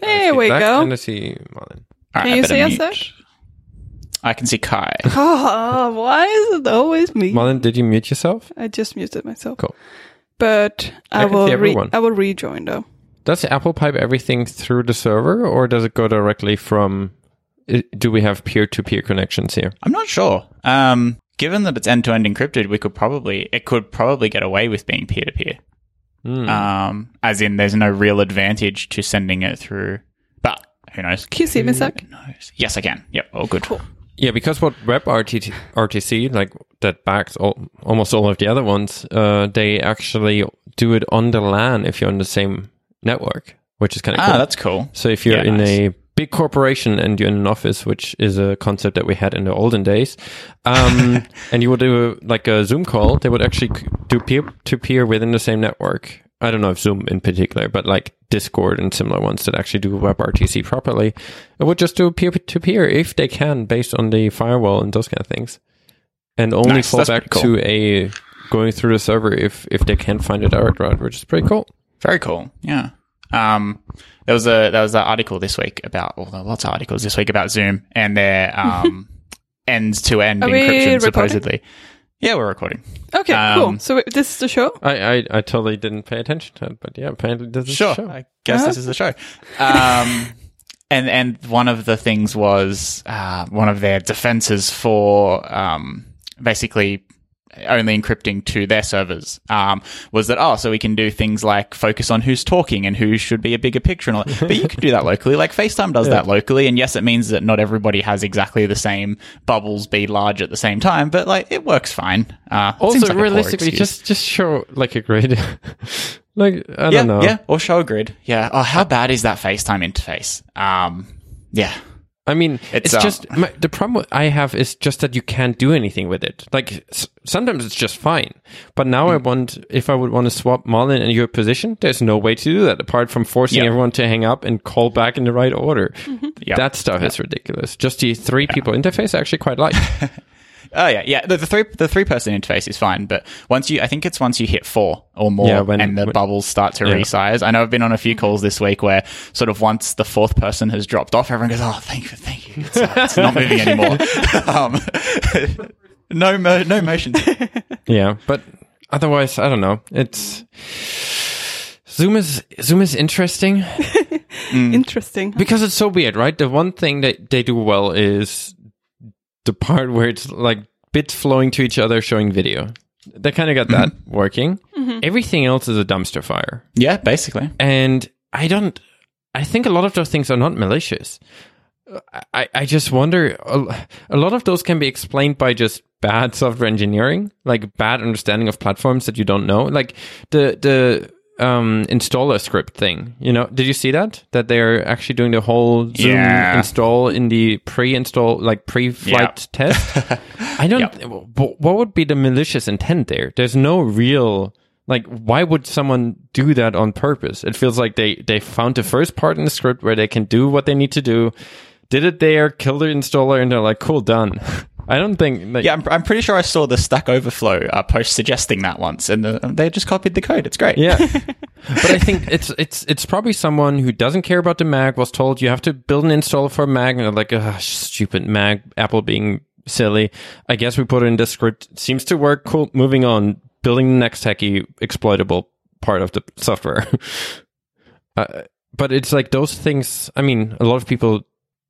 There we Zach, go. And I see Marlin. All Can I you better see us, mute. Zach? I can see Kai. Oh, why is it always me? Marlin, did you mute yourself? I just muted myself. Cool. But I, I can will re- everyone. I will rejoin though. Does Apple pipe everything through the server, or does it go directly from? i- Do we have peer-to-peer connections here? I'm not sure. Um, given that it's end to end encrypted, we could probably it could probably get away with being peer to peer. Hmm. Um, as in, there's no real advantage to sending it through. But who knows? Can you see me, Zach? Who knows? Yes, I can. Yep, all good. Yeah, because what WebRTC, RTC, like that backs all, almost all of the other ones, uh, they actually do it on the LAN if you're on the same network, which is kind of Ah, cool. that's cool. So if you're Yeah, in nice. a big corporation and you're in an office, which is a concept that we had in the olden days, um, and you would do like a Zoom call, they would actually do peer to peer within the same network. I don't know if Zoom in particular, but like Discord and similar ones that actually do WebRTC properly, it would just do peer to peer if they can, based on the firewall and those kind of things, and only Nice, fall that's back cool. to a going through the server if if they can't find a direct route, which is pretty cool. Very cool. Yeah. Um, there was a there was an article this week about well, there were lots of articles this week about Zoom and their um end to end encryption supposedly. Yeah, we're recording. Okay, Um, cool. So wait, this is the show. I, I, I totally didn't pay attention to it, but yeah, apparently this is Sure. the show. I guess this is the show. Um, and and one of the things was uh, one of their defenses for um, basically only encrypting to their servers um, was that oh so we can do things like focus on who's talking and who should be a bigger picture and all that. but you can do that locally like FaceTime does that locally and yes it means that not everybody has exactly the same bubbles be large at the same time but like it works fine uh, Also, like realistically, just just show like a grid. like I yeah, don't know. Yeah, or show a grid. Yeah. Oh, how bad is that FaceTime interface? Um, yeah. I mean, It's, it's, just my, the problem I have is just that you can't do anything with it. Like s- sometimes it's just fine, but now Hmm. I want if I would want to swap Marlin and your position, there's no way to do that apart from forcing Yeah. everyone to hang up and call back in the right order. Yeah. That stuff is ridiculous. Just the three people interface I actually quite like. Oh yeah, yeah. The, the three the three person interface is fine, but once you, I think it's once you hit four or more, Yeah, when- and the when- bubbles start to Yeah. resize. I know I've been on a few calls this week where sort of once the fourth person has dropped off, everyone goes, "Oh, thank you, thank you." It's, uh, it's not moving anymore. um, no, mo- no motion. Yeah, but otherwise, I don't know. It's Zoom is Zoom is interesting Mm. Interesting. because it's so weird, right? The one thing that they do well is the part where it's like bits flowing to each other, showing video. They kind of got that mm-hmm. working. Mm-hmm. Everything else is a dumpster fire, Yeah, basically. and I don't. I think a lot of those things are not malicious. I, I just wonder a, a lot of those can be explained by just bad software engineering like bad understanding of platforms that you don't know like the the um installer script thing you know? Did you see that? That they're actually doing the whole zoom Yeah. install in the pre-install like pre-flight test? I don't wh- what would be the malicious intent there? There's no real like why would someone do that on purpose? It feels like they they found the first part in the script where they can do what they need to do did it there killed the installer and they're like cool done i don't think like, Yeah, I'm, I'm pretty sure I saw the Stack Overflow uh, post suggesting that once, and the, they just copied the code. It's great. yeah. But i think it's it's it's probably someone who doesn't care about the mac was told you have to build an installer for a mac and they're like ah, stupid mac apple being silly. I guess we put it in the script. Seems to work. Cool. Moving on. Building the next techie exploitable part of the software. Uh, but it's like those things i mean a lot of people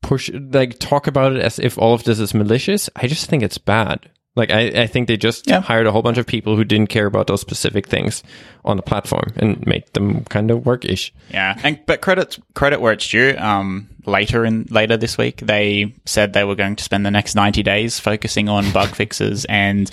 push like talk about it as if all of this is malicious i just think it's bad like i, I think they just Yeah. hired a whole bunch of people who didn't care about those specific things on the platform and made them kind of work-ish Yeah, and but credit credit where it's due. Um, later in later this week, they said they were going to spend the next ninety days focusing on bug fixes and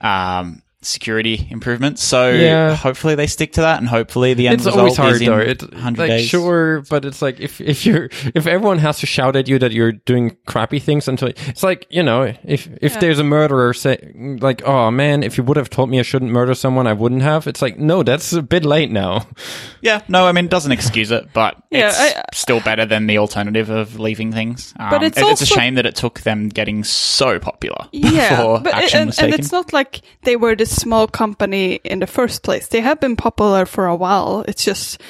um, security improvements. So Yeah. hopefully they stick to that, and hopefully the end it's result always hard is in though it, hundred like days. sure but it's like if if you're if everyone has to shout at you that you're doing crappy things until it's like you know if if there's a murderer say like oh man if you would have told me i shouldn't murder someone i wouldn't have it's like no that's a bit late now Yeah, no, I mean it doesn't excuse it, but Yeah, it's I- still better than the alternative of leaving things. Um, But it's it- it's a shame that it took them getting so popular Yeah, before but action and, was and it's not like they were this small company in the first place. They have been popular for a while. It's just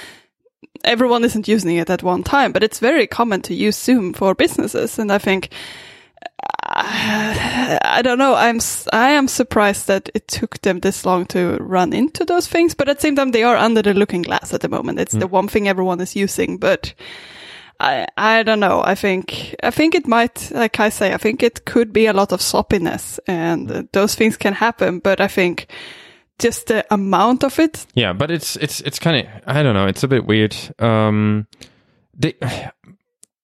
everyone isn't using it at one time, but it's very common to use Zoom for businesses. And I think, uh, I don't know, I'm, I am surprised that it took them this long to run into those things, but at the same time, they are under the looking glass at the moment. It's the one thing everyone is using, but I, I don't know. I think, I think it might, like I say, I think it could be a lot of sloppiness and those things can happen, but I think just the amount of it Yeah, but it's it's it's kind of I don't know. It's a bit weird. Um, they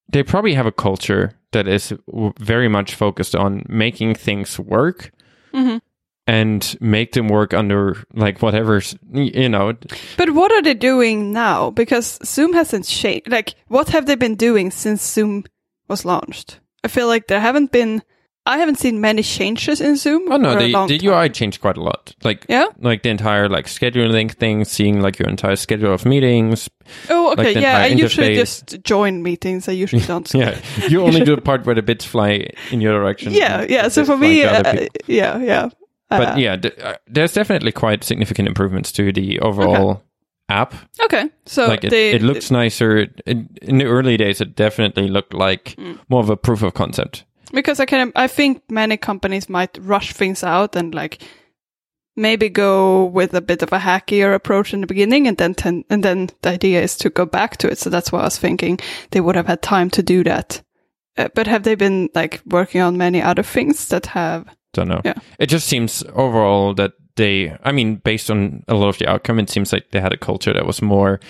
they probably have a culture that is w- very much focused on making things work Mm-hmm. And make them work under like whatever's y- you know. But what are they doing now? Because Zoom hasn't changed. Like, what have they been doing since Zoom was launched? I feel like there haven't been. I haven't seen many changes in Zoom. Oh no, a the time. UI changed quite a lot. Like Yeah. like the entire like scheduling thing, seeing like your entire schedule of meetings. Oh, okay. the yeah, I entire usually just join meetings. I usually don't. Yeah, you only do the part where the bits fly in your direction. yeah, yeah. So for me, uh, yeah, yeah. But Uh, yeah, th- uh, there's definitely quite significant improvements to the overall app. Okay, so like it, they, it looks nicer. It, in the early days, it definitely looked like Mm. more of a proof of concept. because I can. I think many companies might rush things out and like maybe go with a bit of a hackier approach in the beginning, and then ten, and then the idea is to go back to it. So that's why I was thinking they would have had time to do that. Uh, but have they been like working on many other things that have? I don't know. Yeah. It just seems overall that they. I mean, based on a lot of the outcome, it seems like they had a culture that was more.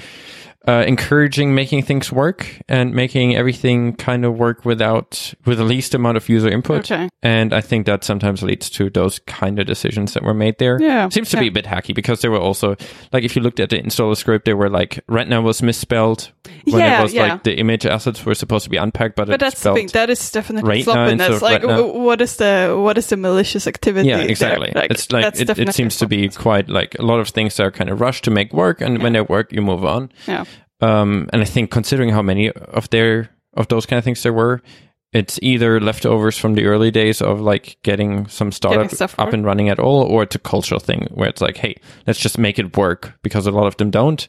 Uh, encouraging making things work and making everything kind of work without with the least amount of user input. Okay. And I think that sometimes leads to those kind of decisions that were made there. Yeah. Seems to Yeah. be a bit hacky because there were also, like, if you looked at the installer script, there were like, retina was misspelled when Yeah, it was yeah. like the image assets were supposed to be unpacked, but, But that's the thing. That is definitely right now sloppiness. Like, now. w- what is the what is the malicious activity? yeah, exactly. Like, it's like, it, it seems to be quite like a lot of things are kind of rushed to make work. And when they work, you move on. Yeah. Um, and I think considering how many of their, of those kind of things there were, it's either leftovers from the early days of like getting some startup stuff up and running at all, or it's a cultural thing where it's like, hey, let's just make it work because a lot of them don't.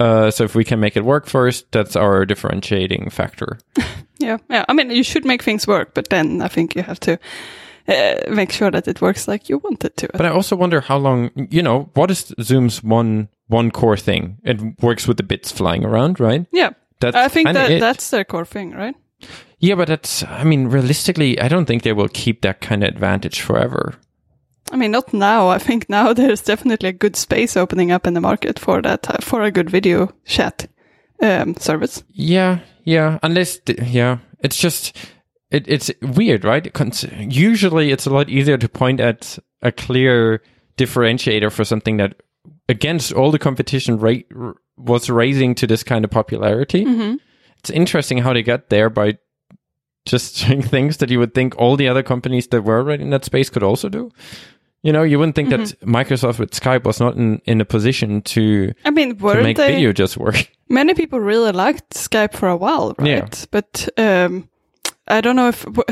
Uh, so if we can make it work first, that's our differentiating factor. Yeah, yeah. I mean, you should make things work, but then I think you have to uh, make sure that it works like you want it to. But I also wonder how long, you know, what is Zoom's one one core thing? It works with the bits flying around, right? yeah, That's I think that it. that's their core thing, right? yeah, but that's. I mean, realistically, I don't think they will keep that kind of advantage forever. I mean, not now. I think now there's definitely a good space opening up in the market for that for a good video chat um, service. Yeah, yeah. Unless, yeah, it's just it, it's weird, right? Cons- Usually, it's a lot easier to point at a clear differentiator for something that, against all the competition, ra- was raising to this kind of popularity. Mm-hmm. It's interesting how they got there by just doing things that you would think all the other companies that were already in that space could also do. You know, you wouldn't think that Microsoft with Skype was not in, in a position to, I mean, to make they? video just work. Many people really liked Skype for a while, right? Yeah. But um, I don't know if w-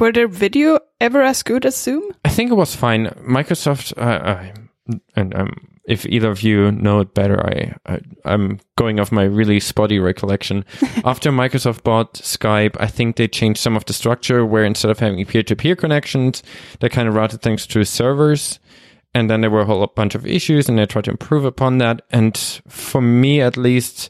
were their video ever as good as Zoom. I think it was fine. Microsoft, uh, uh, and um, if either of you know it better, I, I I'm going off my really spotty recollection. After Microsoft bought Skype, I think they changed some of the structure where instead of having peer-to-peer connections, they kind of routed things through servers. And then there were a whole bunch of issues, and they tried to improve upon that. And for me, at least,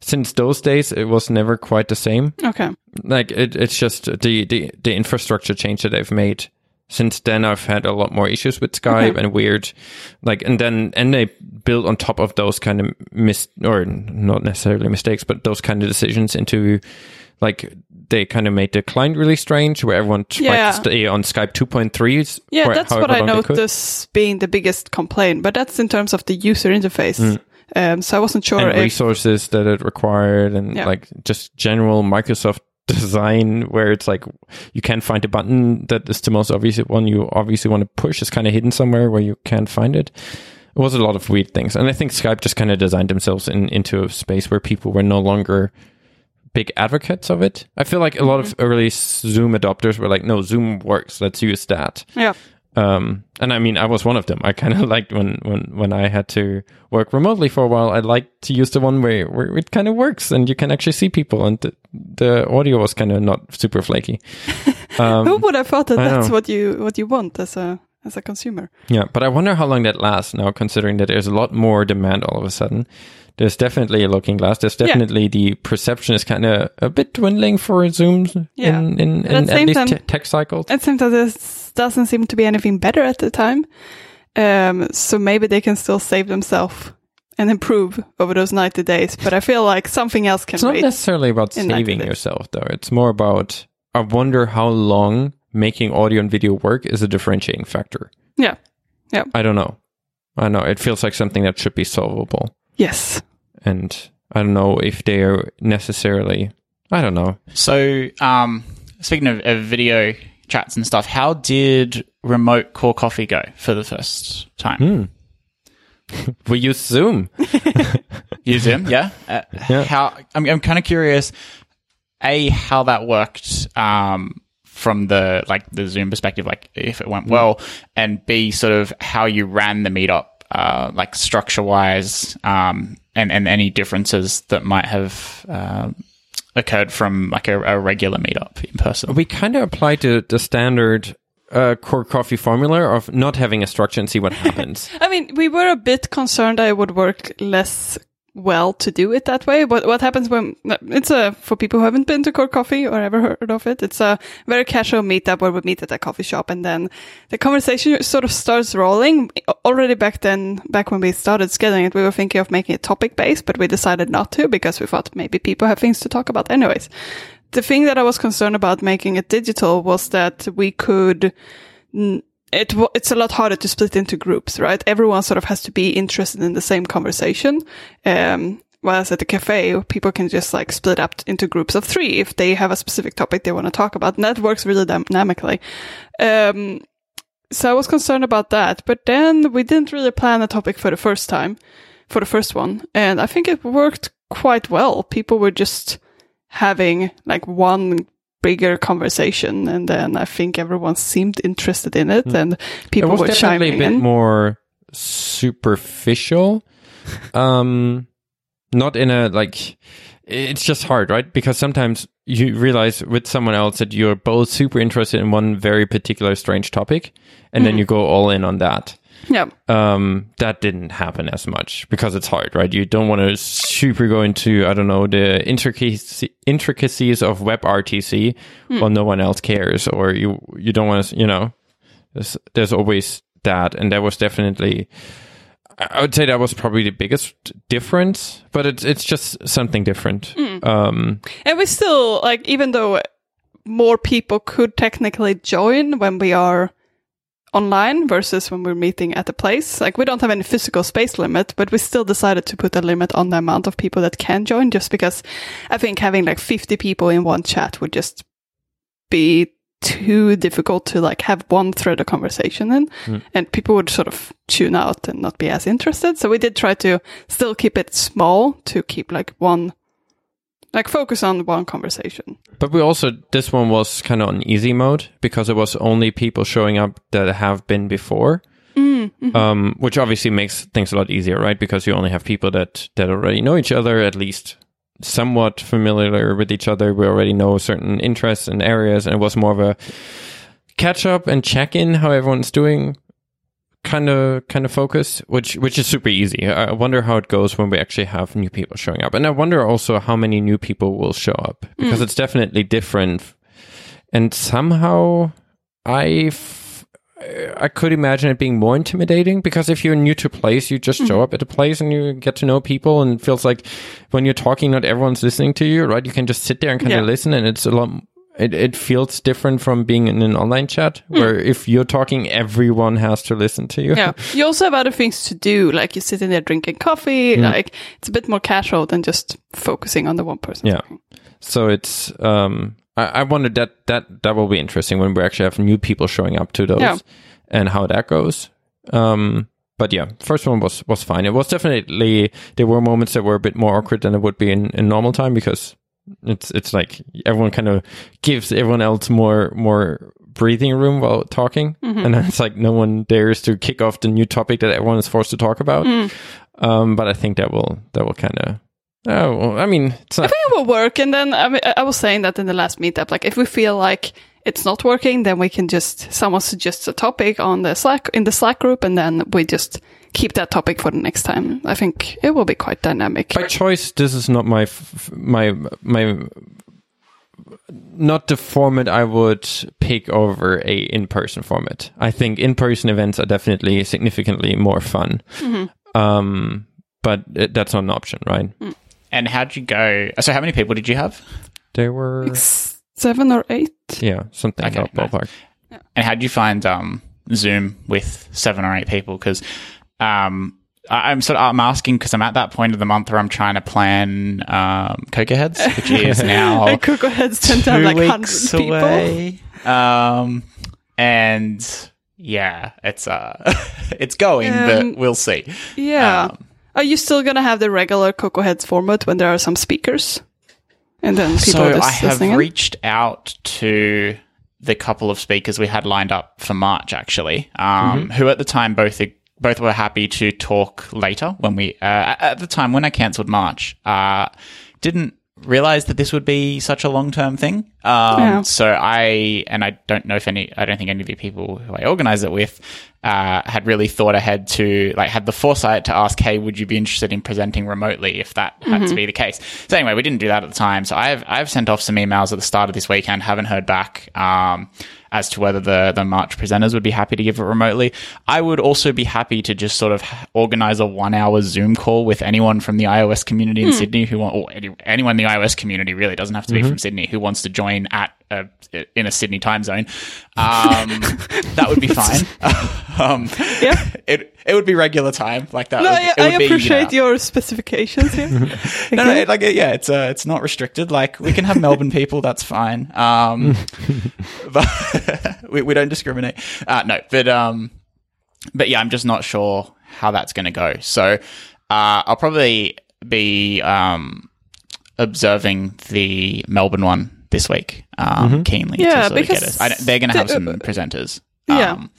since those days, it was never quite the same Okay. like it, it's just the, the the infrastructure change that they've made since then i've had a lot more issues with skype Okay. and weird like and then and they built on top of those kind of mis or not necessarily mistakes but those kind of decisions into like they kind of made the client really strange where everyone tried Yeah. to stay on skype 2.3 Yeah, that's what I noticed being the biggest complaint, but that's in terms of the user interface. Um, so I wasn't sure Mm. and if resources that it required and Yeah. like just general Microsoft design where it's like you can't find a button that is the most obvious one you obviously want to push is kind of hidden somewhere where you can't find it. It was a lot of weird things. And I think Skype just kind of designed themselves in, into a space where people were no longer big advocates of it. I feel like a lot of Mm-hmm. early Zoom adopters were like, no, Zoom works. Let's use that. yeah, Um, and I mean, I was one of them. I kind of liked when, when, when I had to work remotely for a while. I liked to use the one where, where it kind of works and you can actually see people and the, the audio was kind of not super flaky. Um, Who would have thought that I that's know. what you what you want as a as a consumer? Yeah, but I wonder how long that lasts now, considering that there's a lot more demand all of a sudden. There's definitely a looking glass. There's Yeah. definitely the perception is kind of a bit dwindling for Zooms Yeah. in, in, in at at least time- te- tech cycles. It seems that this doesn't seem to be anything better at the time. Um, so maybe they can still save themselves and improve over those 90 days. But I feel like something else can It's not necessarily about saving yourself, though. It's more about, I wonder how long making audio and video work is a differentiating factor. Yeah. Yeah. I don't know. I don't know. It feels like something that should be solvable. Yes. And I don't know if they're necessarily, I don't know. So, um, speaking of, of video chats and stuff, how did remote Core Coffee go for the first time? Hmm. We use Zoom. You Zoom, yeah. Uh, Yeah. How I'm, I'm kind of curious. A, how that worked um, from the like the Zoom perspective, like if it went well, and B, sort of how you ran the meetup, uh, like structure wise, um, and and any differences that might have um occurred from like a, a regular meetup in person. We kind of applied the, the standard uh, core coffee formula of not having a structure and see what happens. I mean, we were a bit concerned that it would work less well to do it that way. But what happens when it's a for people who haven't been to Core Coffee or ever heard of it, it's a very casual meetup where we meet at a coffee shop, and then the conversation sort of starts rolling. Already back then, back when we started scheduling it, we were thinking of making it topic based, but we decided not to because we thought maybe people have things to talk about anyways. The thing that I was concerned about making it digital was that we could it it's a lot harder to split into groups, right? Everyone sort of has to be interested in the same conversation. Um, whereas at the cafe, people can just like split up into groups of three if they have a specific topic they want to talk about, and that works really dynamically. Um, so I was concerned about that, but then we didn't really plan a topic for the first time, for the first one, and I think it worked quite well. People were just having like one bigger conversation and then I think everyone seemed interested in it and it people was were definitely a bit in. more superficial. um, not in a like. It's just hard, right? Because sometimes you realize with someone else that you're both super interested in one very particular strange topic, and Mm-hmm. then you go all in on that. Yeah. um, that didn't happen as much because it's hard, right? You don't want to super go into, I don't know, the intricacy, intricacies of WebRTC while no one else cares, or you, you don't want to, you know, there's, there's always that. And that was definitely, I I would say that was probably the biggest difference, but it's, it's just something different. Um, And we still like even though more people could technically join when we are online versus when we're meeting at a place. Like we don't have any physical space limit, but we still decided to put a limit on the amount of people that can join just because I think having like 50 people in one chat would just be too difficult to like have one thread of conversation in hmm. and people would sort of tune out and not be as interested. So we did try to still keep it small to keep like one like focus on the one conversation. But we also this one was kind of on easy mode because it was only people showing up that have been before, um, which obviously makes things a lot easier, right? Because you only have people that that already know each other, at least somewhat familiar with each other. We already know certain interests and areas, and it was more of a catch up and check in how everyone's doing kind of kind of focus which which is super easy. I wonder how it goes when we actually have new people showing up. And i wonder also how many new people will show up because mm. it's definitely different. And somehow i f- i could imagine it being more intimidating because if you're new to a place you just show mm. up at a place and you get to know people and it feels like when you're talking not everyone's listening to you right? You can just sit there and kind Yeah. of listen and it's a lot it, it feels different from being in an online chat where if you're talking everyone has to listen to you Yeah. You also have other things to do, like you sit in there drinking coffee, like it's a bit more casual than just focusing on the one person. Yeah. talking. so it's um I, I wondered that that that will be interesting when we actually have new people showing up to those Yeah. and how that goes um but yeah first one was was fine it was definitely there were moments that were a bit more awkward than it would be in, in normal time because it's it's like everyone kind of gives everyone else more more breathing room while talking, and then it's like no one dares to kick off the new topic that everyone is forced to talk about. Um, but I think that will that will kind of. Oh, well, I mean, it's I think it will work. And then I, mean, I was saying that in the last meetup, like if we feel like it's not working, then we can just someone suggests a topic on the Slack in the Slack group, and then we just keep that topic for the next time. I think it will be quite dynamic. by choice this is not my f- f- my my not the format i would pick over a in-person format i think in-person events are definitely significantly more fun um but it, that's not an option right And how'd you go? So, how many people did you have? there were S- Seven or eight. yeah something Okay, about nice. ballpark And how'd you find um, Zoom with seven or eight people? Because um, I- I'm sort of I'm asking because I'm at that point of the month where I'm trying to plan um, Cocoa Heads, which is now and Cocoa Heads tend to have two like hundred weeks people. away. Um, and yeah, it's uh, it's going, Um, but we'll see. Yeah. Um, Are you still gonna have the regular Cocoa Heads format when there are some speakers? And then people so just I have listening reached out to the couple of speakers we had lined up for March, actually, um, who at the time both both were happy to talk later when we uh, at the time when I cancelled March. Uh, didn't realize that this would be such a long term thing. Um, Yeah. So I and I don't know if any I don't think any of the people who I organized it with uh, had really thought ahead to like had the foresight to ask, hey, would you be interested in presenting remotely if that had to be the case? So anyway, we didn't do that at the time. So I've I've sent off some emails at the start of this weekend, haven't heard back. Um, as to whether the, the March presenters would be happy to give it remotely. I would also be happy to just sort of organize a one hour Zoom call with anyone from the iOS community in hmm. Sydney who want, or any, anyone in the iOS community really. Doesn't have to be mm-hmm. from Sydney who wants to join at a, in a Sydney time zone. Um, that would be fine. um, Yeah. it, it would be regular time like that. No, would- I, it I would be, you know, appreciate your specifications here. no, no, like yeah, it's uh, it's not restricted. Like we can have Melbourne people, that's fine. Um, but we, we don't discriminate. Uh, no, but um, but yeah, I'm just not sure how that's going to go. So uh, I'll probably be um observing the Melbourne one this week um, keenly. Yeah, to sort get because. I they're going to have the- some presenters. Yeah. Um,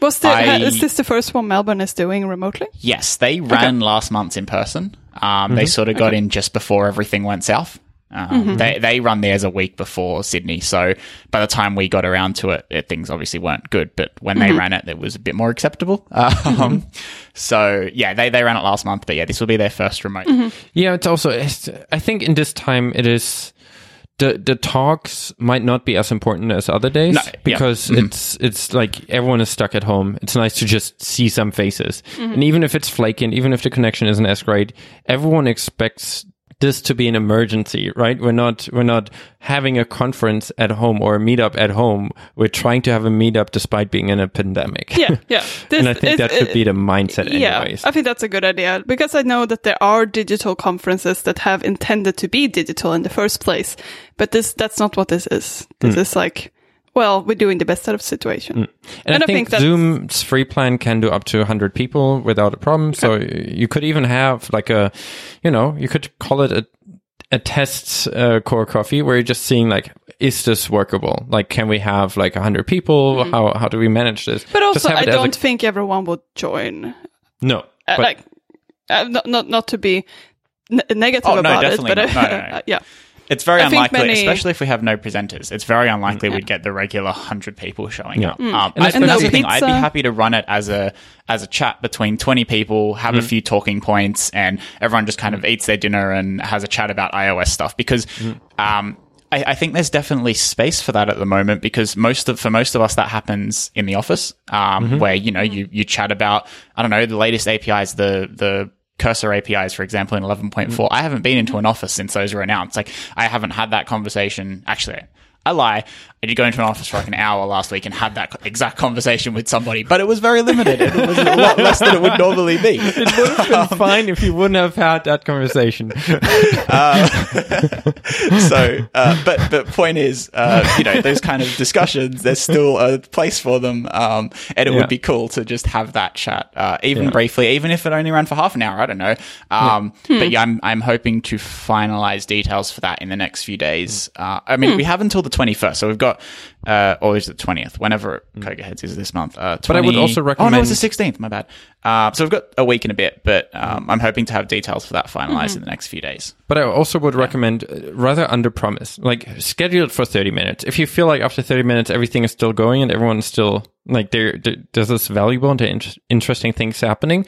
Was the, I- is this the first one Melbourne is doing remotely? Yes, they ran last month in person. Um, They sort of got in just before everything went south. Um, They they run theirs a week before Sydney, so by the time we got around to it, it things obviously weren't good. But when they ran it, it was a bit more acceptable. Um, So yeah, they they ran it last month, but yeah, this will be their first remote. Yeah, it's also. It's, I think in this time it is the the talks might not be as important as other days No, yeah. because mm-hmm. it's it's like everyone is stuck at home. It's nice to just see some faces, mm-hmm. and even if it's flaky, and even if the connection isn't as great, everyone expects this to be an emergency, right? We're not we're not having a conference at home or a meetup at home. We're trying to have a meetup despite being in a pandemic. Yeah, yeah. This- and I think it- that should it- be the mindset, Yeah, anyways. I think that's a good idea because I know that there are digital conferences that have intended to be digital in the first place, but this that's not what this is. This Hmm. is like, well, we're doing the best out of the situation. And, And I I think, think Zoom's free plan can do up to 100 people without a problem. So you could even have like a, you know, you could call it a, a test uh, core coffee where you're just seeing like, is this workable? Like, can we have like 100 people? How, how do we manage this? Mm-hmm. But also, I as a- don't think everyone would join. no. Uh, but like, uh, not not not to be n- negative Oh, no, about it, but. No, no, no. yeah, It's very I unlikely, many- especially if we have no presenters. It's very unlikely we'd get the regular hundred people showing Yeah. up. Um, And I, especially- that's the thing. I'd be happy to run it as a as a chat between twenty people, have Mm. a few talking points, and everyone just kind of eats their dinner and has a chat about iOS stuff. Because Mm. um, I, I think there's definitely space for that at the moment. Because most of for most of us that happens in the office, um, Mm-hmm. where you know you you chat about I don't know the latest APIs, the the cursor APIs, for example, in 11.4. I haven't been into an office since those were announced. Like, I haven't had that conversation. Actually, I lie. I did go into an office for like an hour last week and had that exact conversation with somebody, but it was very limited. It was a lot less than it would normally be. it would have been fine if you wouldn't have had that conversation. so, uh, but but point is, uh, you know, those kind of discussions, there's still a place for them, um, and it Yeah. would be cool to just have that chat, uh, even Yeah. briefly, even if it only ran for half an hour. I don't know, um, but yeah, I'm I'm hoping to finalize details for that in the next few days. Uh, I mean, we have until the twenty first. So we've got, uh, or is it twentieth? Whenever Cocoa Heads is this month. Uh, 20... Mm. But I would also recommend. Oh no, recommend- it's the sixteenth. My bad. Uh, so we've got a week and a bit, but um, I'm hoping to have details for that finalized in the next few days. But I also would recommend uh, rather under promise. Like schedule it for 30 minutes. If you feel like after 30 minutes everything is still going and everyone's still like there, there there's this valuable and inter- interesting things happening,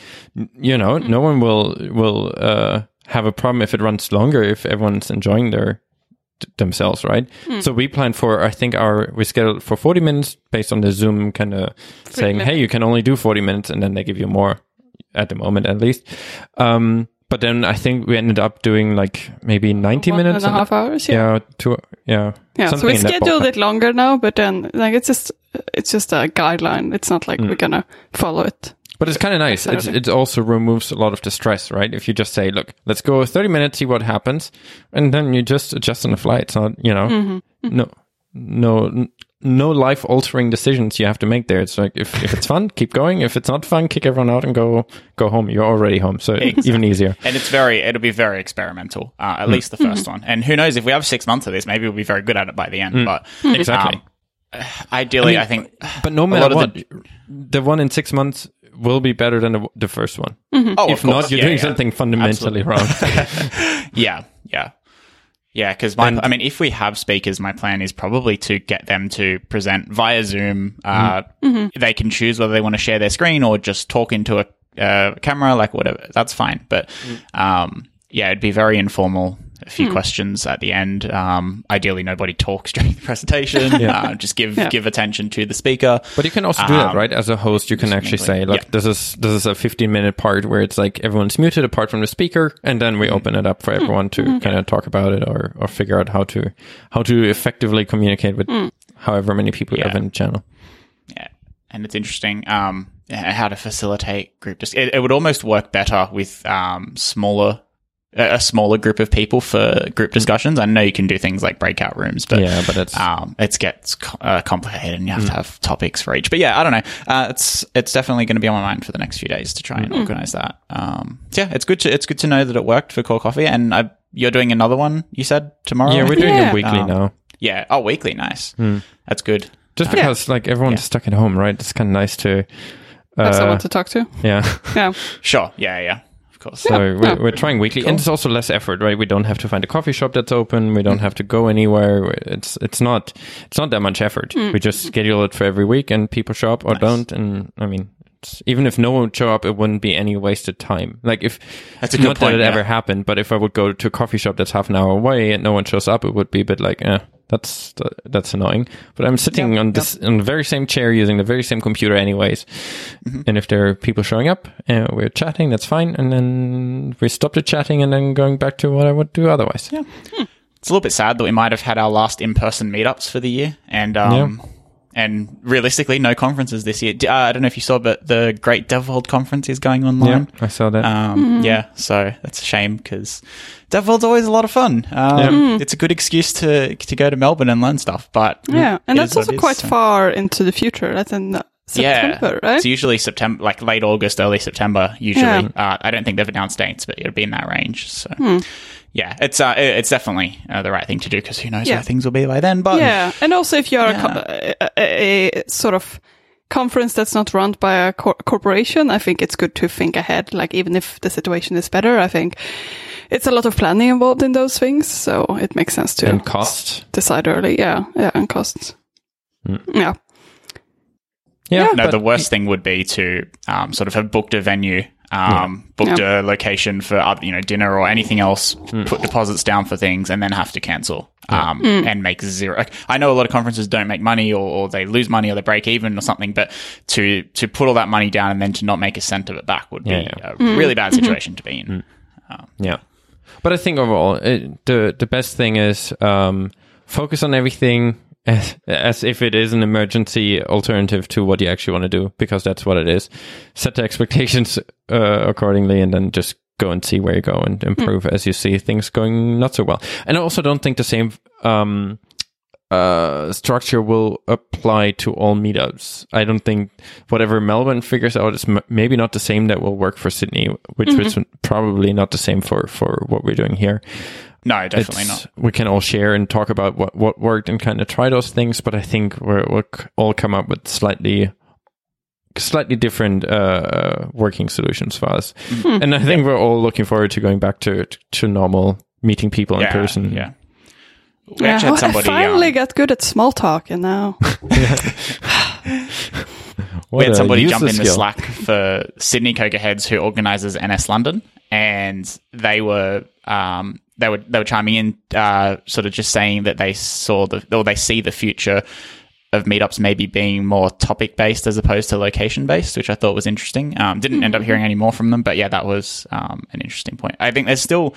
you know, no one will will uh, have a problem if it runs longer if everyone's enjoying their t- themselves, right? So we planned for I think our we scheduled for 40 minutes based on the Zoom kind of saying. "Hey, you can only do 40 minutes," and then they give you more at the moment at least. Um, but then I think we ended up doing like maybe 90 One minutes. and a half hours. Yeah. Yeah, two. Yeah. Yeah, so we scheduled it longer now, but then like it's just it's just a guideline. It's not Mm. like we're gonna follow it. But it's kind of nice. It's, it also removes a lot of the stress, right? If you just say, look, let's go 30 minutes, see what happens. And then you just adjust on the fly. It's not, you know, Mm-hmm. no, no, no life altering decisions you have to make there. It's like, if, if it's fun, keep going. If it's not fun, kick everyone out and go, go home. You're already home. So even easier. And it's very, it'll be very experimental, uh, at least the 1st one. And who knows if we have six months of this, maybe we'll be very good at it by the end. But Hmm. Exactly. um, ideally, I, think. But no matter what, the- the, one in six months will be better than the, the first one. Oh, if not, you're Yeah, doing yeah. something fundamentally wrong. Yeah, yeah. Yeah, because my, And- I mean, if we have speakers, my plan is probably to get them to present via Zoom. Uh, They can choose whether they want to share their screen or just talk into a uh, camera, like whatever. That's fine. But um, yeah, it'd be very informal. A few questions at the end. Um, ideally, nobody talks during the presentation. uh, just give Yeah. give attention to the speaker. But you can also do that, Um, right? As a host, you can actually say, "Look, yeah. this is this is a 15 minute part where it's like everyone's muted apart from the speaker, and then Mm-hmm. we open it up for everyone to kind of talk about it or or figure out how to how to effectively communicate with however many people you have in the channel." Yeah, and it's interesting um, how to facilitate group. Dis- it, it would almost work better with um, smaller, a a smaller group of people for group discussions. I know you can do things like breakout rooms, but Yeah, but it's um, it gets uh, complicated, and you have to have topics for each. But yeah, I don't know. Uh, it's it's definitely going to be on my mind for the next few days to try and organize that. Um, yeah, it's good to it's good to know that it worked for Core Coffee, and I, you're doing another one. You said tomorrow. yeah, we're doing Yeah. it weekly Um, now. yeah. Oh, weekly, nice. That's good. Just because like everyone's stuck at home, right? It's kind of nice to Have uh, someone to talk to. yeah. Yeah. Sure. Yeah. Yeah. Of course. So we're, we're trying weekly, and it's also less effort, right? We don't have to find a coffee shop that's open. We don't mm. have to go anywhere. It's it's not it's not that much effort. Mm. We just schedule it for every week, and people show up or don't. And I mean, it's, even if no one would show up, it wouldn't be any wasted time. Like if That's a good not point, that it yeah. ever happened, but if I would go to a coffee shop that's half an hour away and no one shows up, it would be a bit like, eh, that's that's annoying. But I'm sitting Yep, on this on the very same chair using the very same computer, anyways. And if there are people showing up, uh, we're chatting, that's fine. And then we stop the chatting and then going back to what I would do otherwise. Yeah. It's a little bit sad that we might have had our last in-person meetups for the year, and um, and realistically, no conferences this year. Uh, I don't know if you saw, but the Great DevWorld conference is going online. I saw that. Um, Yeah, so that's a shame because DevWorld's always a lot of fun. Um, It's a good excuse to to go to Melbourne and learn stuff. But Yeah. And that's also it is, quite so- far into the future. That's in uh, September, yeah, right? It's usually September, like late August, early September. Usually, Yeah. uh, I don't think they've announced dates, but it'll be in that range. So, Hmm. Yeah, it's uh, it's definitely uh, the right thing to do because who knows Yeah. where things will be by then. But Yeah, and also if you're Yeah. a, co- a, a sort of conference that's not run by a cor- corporation, I think it's good to think ahead. Like even if the situation is better, I think it's a lot of planning involved in those things, so it makes sense to and cost. decide early. Yeah, yeah, and costs. Yeah, Yeah. No, the worst thing would be to um, sort of have booked a venue, um, booked a location for other, you know dinner or anything else, Hmm. put deposits down for things, and then have to cancel um, and make zero. like, I know a lot of conferences don't make money, or, or they lose money, or they break even, or something. But to to put all that money down and then to not make a cent of it back would be Yeah, yeah. a really bad situation to be in. Yeah, but I think overall, it, the the best thing is um, focus on everything as, as if it is an emergency alternative to what you actually want to do, because that's what it is. Set the expectations uh, accordingly, and then just go and see where you go and improve as you see things going not so well. And I also don't think the same. Um, uh, structure will apply to all meetups. I don't think whatever Melbourne figures out is m- maybe not the same that will work for Sydney, which Mm-hmm. is probably not the same for, for what we're doing here. No, definitely It's- not. We can all share and talk about what, what worked and kind of try those things, but I think we're, we'll all come up with slightly slightly different uh, working solutions for us. Mm-hmm. And I think we're all looking forward to going back to to normal meeting people in yeah, person. Yeah. We Yeah, actually had well, somebody. I finally um, got good at small talk, and now we had somebody jump in useless the. Slack for Sydney Cocoa Heads who organises NS London, and they were um, they were they were chiming in, uh, sort of just saying that they saw the or they see the future of meetups maybe being more topic based as opposed to location based, which I thought was interesting. Um, didn't end up hearing any more from them, but yeah, that was um, an interesting point. I think there's still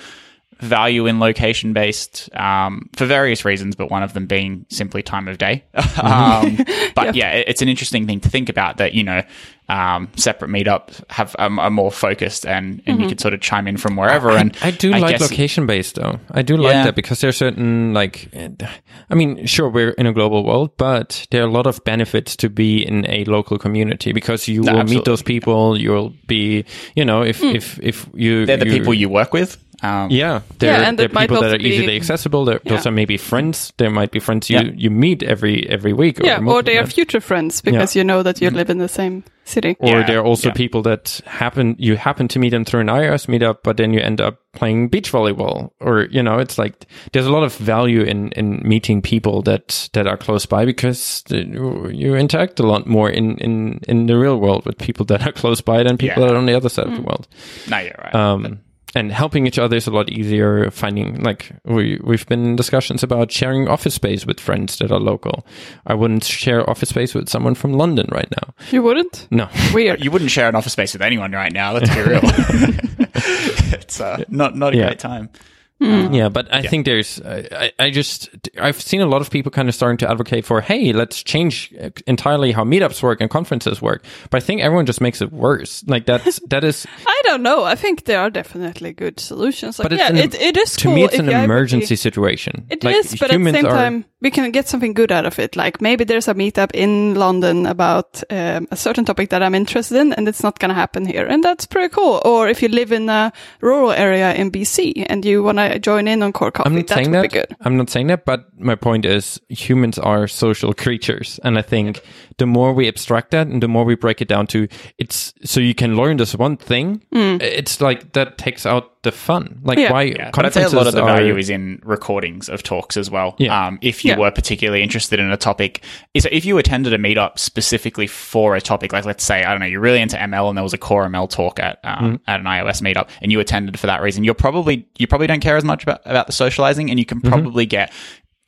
value in location based um, for various reasons, but one of them being simply time of day. um, but yeah, it- it's an interesting thing to think about that, you know, um, separate meetups have um, are more focused and, and you could sort of chime in from wherever. and I do like location based though. I do like Yeah. that because there's certain like, I mean, sure we're in a global world, but there are a lot of benefits to be in a local community because you No, will meet those people. You'll be, you know, if if if you They're the you- people you work with. Um, Yeah, they're, and they're people that also are easily be- accessible. They're, Those are maybe friends. There might be friends you, Yeah. you meet every every week. yeah, or they are future friends because you know that you live in the same city. or Yeah, there are also yeah. people that happen you happen to meet them through an iOS meetup, but then you end up playing beach volleyball, or you know, it's like there's a lot of value in in meeting people that that are close by because the, you interact a lot more in in in the real world with people that are close by than people Yeah. that are on the other side of the world. No, you're right. Um, and helping each other is a lot easier. Finding like we we've been in discussions about sharing office space with friends that are local. I wouldn't share office space with someone from London right now. You wouldn't? No. Weird. you wouldn't share an office space with anyone right now. Let's be real. it's uh, not not a Yeah. great time. Mm-hmm. yeah, but I think there's, I, I I just, I've seen a lot of people kind of starting to advocate for, hey, let's change uh, entirely how meetups work and conferences work. But I think everyone just makes it worse. Like that's, that is, I don't know. I think there are definitely good solutions. Like, but yeah, an, it, it is to cool me, it's an you advocate- emergency situation. It is, like, but at the same are- time, we can get something good out of it. Like maybe there's a meetup in London about um, a certain topic that I'm interested in, and it's not going to happen here, and that's pretty cool. Or if you live in a rural area in BC and you want to join in on Core Coffee, I'm not that saying would that. be good. I'm not saying that, but my point is humans are social creatures. And I think the more we abstract that and the more we break it down to it's so you can learn this one thing, it's like that takes out the fun. Like. Yeah. why Yeah, but I'd say a lot of the are- value is in recordings of talks as well. Yeah. Um, if you Yeah. were particularly interested in a topic, is if you attended a meetup specifically for a topic, like let's say I don't know, you're really into ML and there was a core ML talk at um, Mm-hmm. at an iOS meetup, and you attended for that reason, you're probably you probably don't care as much about about the socializing, and you can Mm-hmm. probably get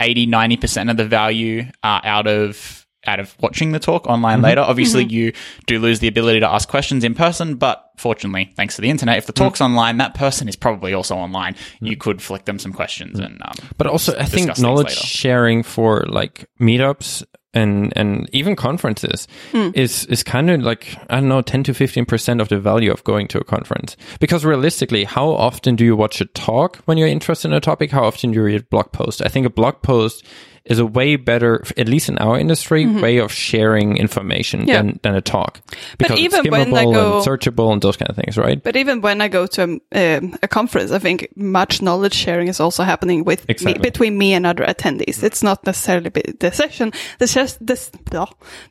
80 90 percent of the value uh, out of out of watching the talk online Mm-hmm. later. Obviously, mm-hmm. you do lose the ability to ask questions in person, but fortunately, thanks to the internet, if the talk's mm. online, that person is probably also online. Mm. You could flick them some questions mm. and. Um, But also, I think knowledge sharing for like meetups and and even conferences is is kind of like I don't know, ten to fifteen percent of the value of going to a conference. Because realistically, how often do you watch a talk when you're interested in a topic? How often do you read a blog post? I think a blog post is a way better, at least in our industry, way of sharing information Mm-hmm. Yeah. than, than a talk. Because even it's when I go- and searchable and those kind of things, right? But even when I go to a, um, a conference, I think much knowledge sharing is also happening with Exactly. me, between me and other attendees. It's not necessarily the session. The, ses- this,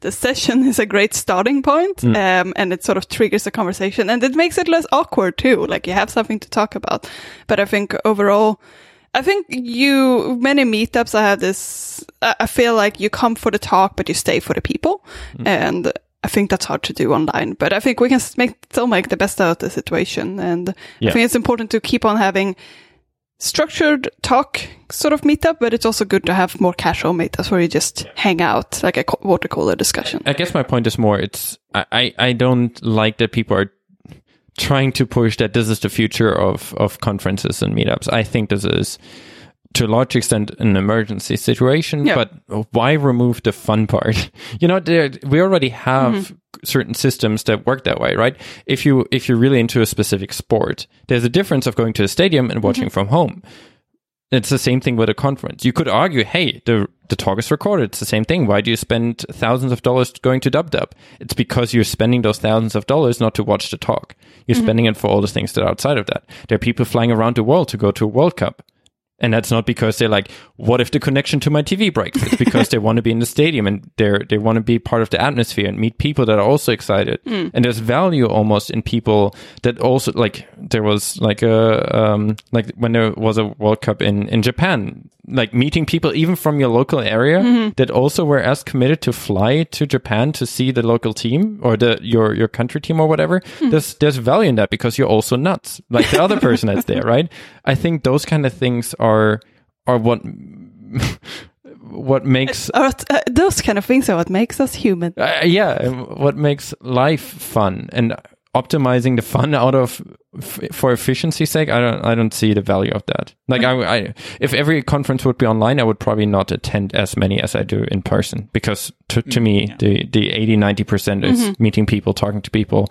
the session is a great starting point, Mm. um, and it sort of triggers the conversation, and it makes it less awkward too. Like you have something to talk about. But I think overall. I think you, many meetups, I have this, I feel like you come for the talk, but you stay for the people. Mm. And I think that's hard to do online, but I think we can make, still make the best out of the situation. And Yeah. I think it's important to keep on having structured talk sort of meetup, but it's also good to have more casual meetups where you just hang out, like a water cooler discussion. I guess my point is more it's I, I don't like that people are trying to push that this is the future of, of conferences and meetups. I think this is to a large extent an emergency situation, Yeah. but why remove the fun part? You know, there, we already have Mm-hmm. certain systems that work that way, right? If you if you're really into a specific sport, there's a difference of going to a stadium and watching Mm-hmm. from home it's the same thing with a conference. You could argue, hey, the the talk is recorded. It's the same thing. Why do you spend thousands of dollars going to DubDub? It's because you're spending those thousands of dollars not to watch the talk. You're mm-hmm. spending it for all the things that are outside of that. There are people flying around the world to go to a World Cup. And that's not because they're like, what if the connection to my TV breaks? It's because they want to be in the stadium and they they want to be part of the atmosphere and meet people that are also excited. And there's value almost in people that also like there was like a um like when there was a World Cup in in Japan, like meeting people even from your local area that also were as committed to fly to Japan to see the local team or the your your country team or whatever. There's there's value in that because you're also nuts like the other person that's there, right? I think those kind of things are are what what makes Or, uh, those kind of things are what makes us human. uh, yeah, what makes life fun and optimizing the fun out of f- for efficiency's sake. I don't, I don't see the value of that. Like, I, I, if every conference would be online, I would probably not attend as many as I do in person because to, to me, mm, the, the 80, 90 percent is mm-hmm. meeting people, talking to people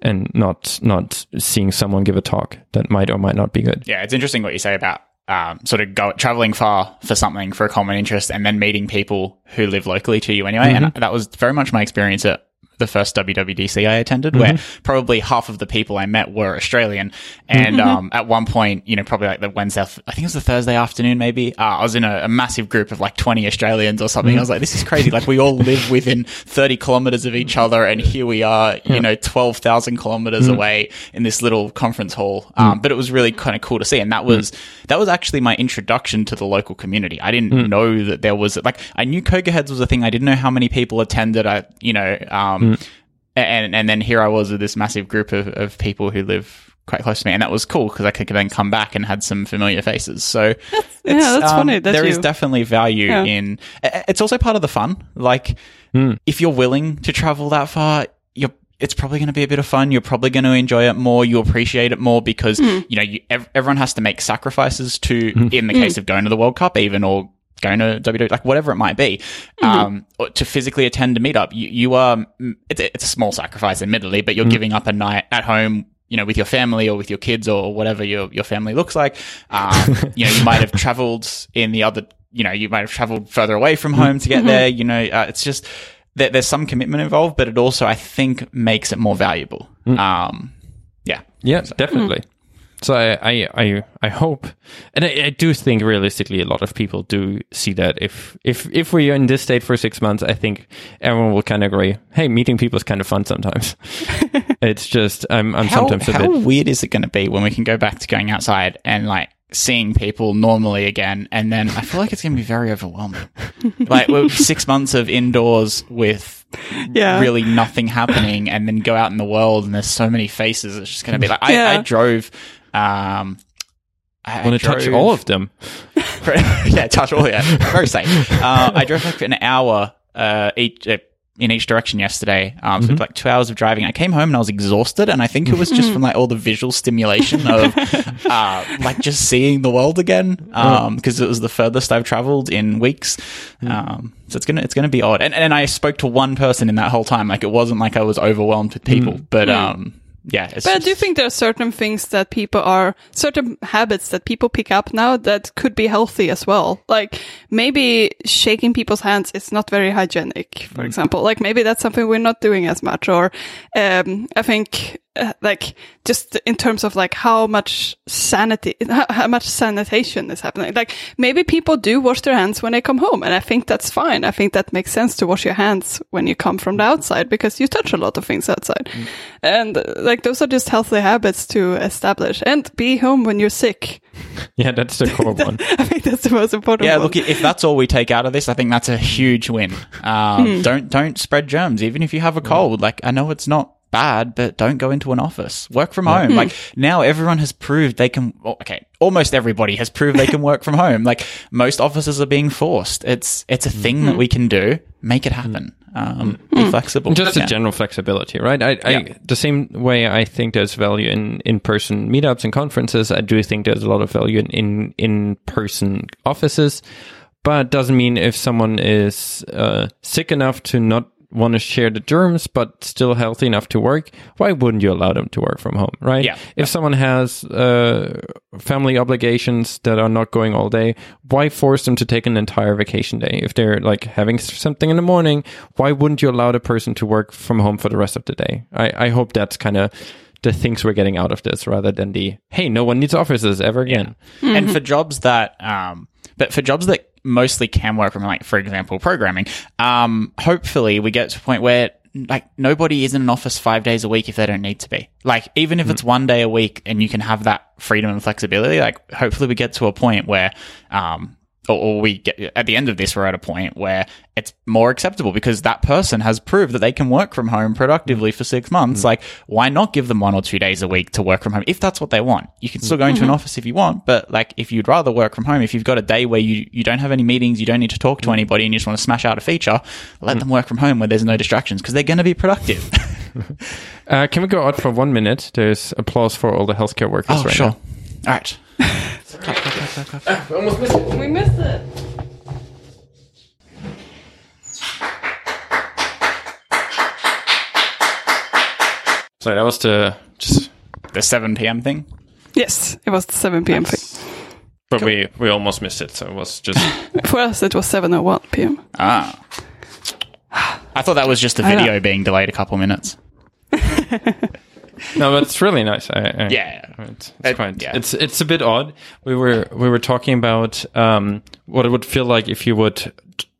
and not, not seeing someone give a talk that might or might not be good. Yeah, it's interesting what you say about um, sort of go, traveling far for something for a common interest and then meeting people who live locally to you anyway. Mm-hmm. And that was very much my experience at the first WWDC I attended, where probably half of the people I met were Australian. And um, at one point, you know, probably like the Wednesday, I think it was the Thursday afternoon, maybe, uh, I was in a, a massive group of like 20 Australians or something. I was like, this is crazy. like we all live within 30 kilometers of each other. And here we are, you know, 12,000 kilometers away in this little conference hall. Um, but it was really kind of cool to see. And that was, that was actually my introduction to the local community. I didn't know that there was, like, I knew Cocoa Heads was a thing. I didn't know how many people attended. I, you know, um, and, and then here I was with this massive group of, of people who live quite close to me. And that was cool because I could then come back and had some familiar faces. So yeah, that's funny um, that there is you- definitely value Yeah. in, it's also part of the fun. Like, hmm. if you're willing to travel that far, you're, it's probably going to be a bit of fun. You're probably going to enjoy it more. You appreciate it more because, hmm. you know, you, ev- everyone has to make sacrifices to, hmm. in the case of going to the World Cup, even or going to WWE, like whatever it might be, um, or to physically attend a meetup. You, you are, mm, it's a, it's a small sacrifice, admittedly, but you're giving up a night at home you know, with your family or with your kids or whatever your, your family looks like. Um, you know, you might have traveled in the other, you know, you might have traveled further away from home to get there. You know, uh, it's just, there, there's some commitment involved, but it also, I think, makes it more valuable. Um, yeah. Yeah, definitely. So I, I, I, I hope, and I, I do think realistically, a lot of people do see that. If if if we're in this state for six months, I think everyone will kind of agree. Hey, meeting people is kind of fun sometimes. it's just I'm I'm How, sometimes a how bit. weird is it going to be when we can go back to going outside and like seeing people normally again? And then I feel like it's going to be very overwhelming. like we're six months of indoors with Yeah. really nothing happening and then go out in the world and there's so many faces. It's just going to be like, I, Yeah. I drove, um, I, want to touch all of them. yeah, touch all. Yeah, very safe. Uh, I drove like for an hour uh, each. Uh, in each direction yesterday, um, so like two hours of driving. I came home and I was exhausted, and I think it was just from like all the visual stimulation of uh, like just seeing the world again. Um, because it was the furthest I've traveled in weeks. Um, so it's gonna it's gonna be odd. And and I spoke to one person in that whole time. Like it wasn't like I was overwhelmed with people, but um, yeah. It's But I do think there are certain things that people are, certain habits that people pick up now that could be healthy as well. Like maybe shaking people's hands is not very hygienic, for example. Like maybe that's something we're not doing as much. Or um, I think uh, like just in terms of like how much sanity, how, much sanitation is happening. Like maybe people do wash their hands when they come home, and I think that's fine. I think that makes sense to wash your hands when you come from the outside because you touch a lot of things outside, and uh, like those are just healthy habits to establish. And be home when you're sick. Yeah, that's the core one. I think that's the most important. Yeah, one. look, if that's all we take out of this, I think that's a huge win. Um, Don't don't spread germs, even if you have a cold. Like I know it's not bad, but don't go into an office. Work from home. Like now, everyone has proved they can. Okay, almost everybody has proved they can work from home. Like most offices are being forced. It's it's a thing that we can do. Make it happen. Um, Be flexible. Just Yeah. a general flexibility, right? I, I Yeah. the same way I think there's value in in person meetups and conferences. I do think there's a lot of value in in, in person offices, but doesn't mean if someone is uh, sick enough to not want to share the germs but still healthy enough to work, why wouldn't you allow them to work from home, right? Yeah. If someone has uh, family obligations that are not going all day, why force them to take an entire vacation day? If they're like having something in the morning, why wouldn't you allow the person to work from home for the rest of the day? I, I hope that's kind of the things we're getting out of this rather than the hey, no one needs offices ever again. And for jobs that, um, but for jobs that mostly can work from, like, for example, programming, um, hopefully we get to a point where like nobody is in an office five days a week if they don't need to be. Like, even if it's one day a week and you can have that freedom and flexibility, like, hopefully we get to a point where, um, or, or we get at the end of this, we're at a point where it's more acceptable because that person has proved that they can work from home productively for six months. Mm. Like, why not give them one or two days a week to work from home if that's what they want? You can still go into an mm-hmm. office if you want, but like, if you'd rather work from home, if you've got a day where you, you don't have any meetings, you don't need to talk to mm. anybody, and you just want to smash out a feature, let mm-hmm. them work from home where there's no distractions because they're going to be productive. Uh, can we go out for one minute? There's applause for all the healthcare workers oh, right sure. now. All right. We almost missed it. We missed it. So that was the just, The 7 p.m. thing. Yes, it was the 7 p.m. thing. but we we almost missed it. So it was just For us, it was 7:01 p.m. Ah. I thought that was just the video being delayed a couple minutes. no, but it's really nice. I, I, Yeah. It's, it's It- quite. yeah. It's it's a bit odd. We were we were talking about um, what it would feel like if you would,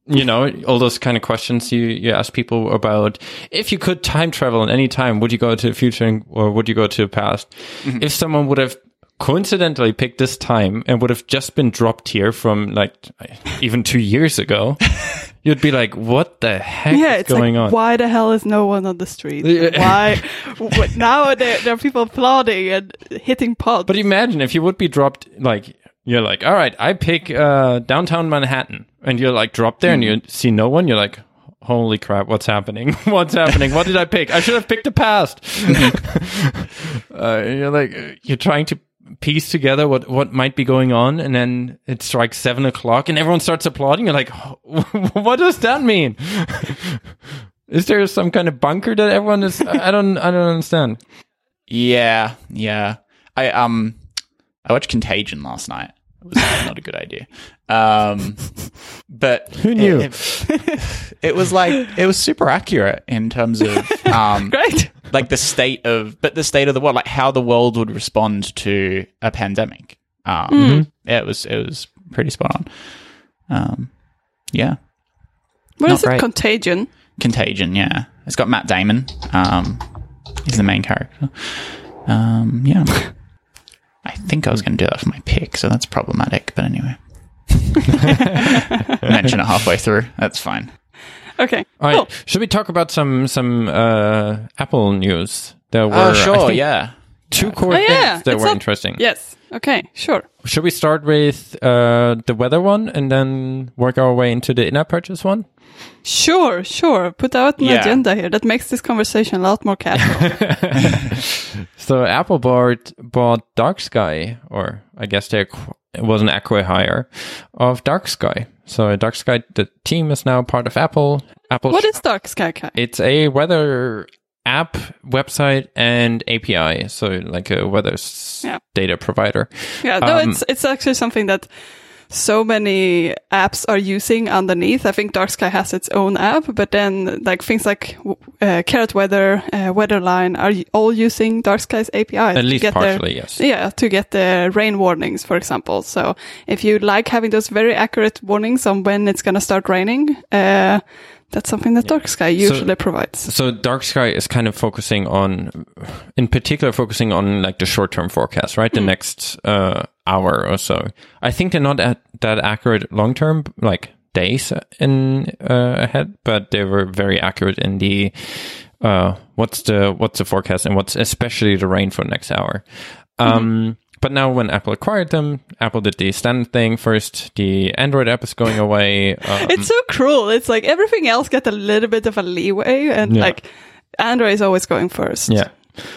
you know, all those kind of questions you you ask people about. If you could time travel in any time, would you go to the future or would you go to the past? Mm-hmm. If someone would have coincidentally picked this time and would have just been dropped here from like even two years ago, you'd be like, "What the heck Yeah, is it's going like, on?" why the hell is no one on the street? Why? what, now there, there are people applauding and hitting pods. But imagine if you would be dropped, like, you're like, all right, I pick uh, downtown Manhattan, and you're like dropped there and you see no one, you're like, holy crap, what's happening? what's happening? What did I pick? I should have picked the past. uh, you're like, you're trying to piece together what, what might be going on, and then it strikes seven o'clock and everyone starts applauding. You're like, what does that mean? Is there some kind of bunker that everyone is? I don't, I don't understand. Yeah, yeah. I um I watched Contagion last night. It was not a good idea. Um but Who knew? It, it- it was like it was super accurate in terms of um Great. like the state of but the state of the world, like how the world would respond to a pandemic. Um yeah, it was it was pretty spot on. Um yeah. What is it? great. Contagion. Contagion, yeah. It's got Matt Damon. Um, he's the main character. Um, yeah. I think I was going to do that for my pick, so that's problematic. But anyway, mention it halfway through. That's fine. Okay. All right. Cool. Should we talk about some some uh, Apple news? There were Oh, sure, think, yeah. Two core Oh, yeah. things that It's were not- interesting. Yes. Okay. Sure. Should we start with uh, the weather one and then work our way into the in-app purchase one? Sure. Sure. Put out an Yeah. agenda here. That makes this conversation a lot more casual. So Apple bought bought Dark Sky, or I guess they it was an acqui-hire of Dark Sky. So Dark Sky, the team is now part of Apple. Apple. what is Dark Sky Kai? It's a weather app, website, and API. So like a weather Yeah. data provider. Yeah, no, Um, it's it's actually something that so many apps are using underneath. I think Dark Sky has its own app, but then like things like uh, Carrot Weather, uh, Weatherline are all using Dark Sky's API At to least get their- partially, yes. yeah, to get the rain warnings, for example. So if you like having those very accurate warnings on when it's going to start raining, uh, that's something that Dark Sky usually provides. So Dark Sky is kind of focusing on, in particular, focusing on like the short-term forecast, right? The next uh, hour or so. I think they're not at, that accurate long-term, like days in uh, ahead, but they were very accurate in the uh, what's the what's the forecast and what's especially the rain for next hour. Um, But now, when Apple acquired them, Apple did the standard thing first. The Android app is going away. Um, It's so cruel. It's like everything else get a little bit of a leeway, and Yeah. like Android is always going first. yeah,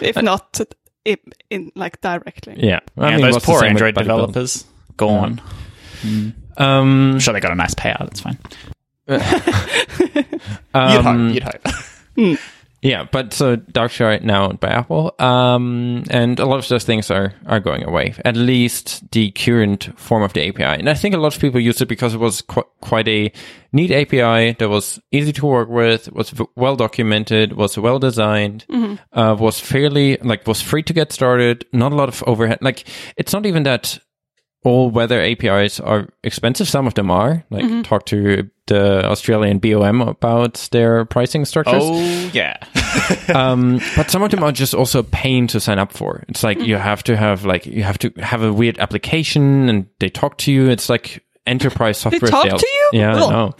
if not in, in like directly. yeah. I yeah, mean, those poor Android developers gone. Um, I'm sure they got a nice payout. It's fine. you'd Um, hope. You'd hope. Yeah, but so Dark Sky now by Apple, um, and a lot of those things are are going away. At least the current form of the API, and I think a lot of people used it because it was qu- quite a neat API that was easy to work with, was v- well documented, was well designed, uh, was fairly like was free to get started. Not a lot of overhead. Like it's not even that all weather APIs are expensive. Some of them are. Like talk to the Australian BOM about their pricing structures oh yeah. um, but some of them are just also a pain to sign up for. It's like you have to have like you have to have a weird application, and they talk to you. It's like enterprise software they talk sales. to you? Yeah, I Ugh. know.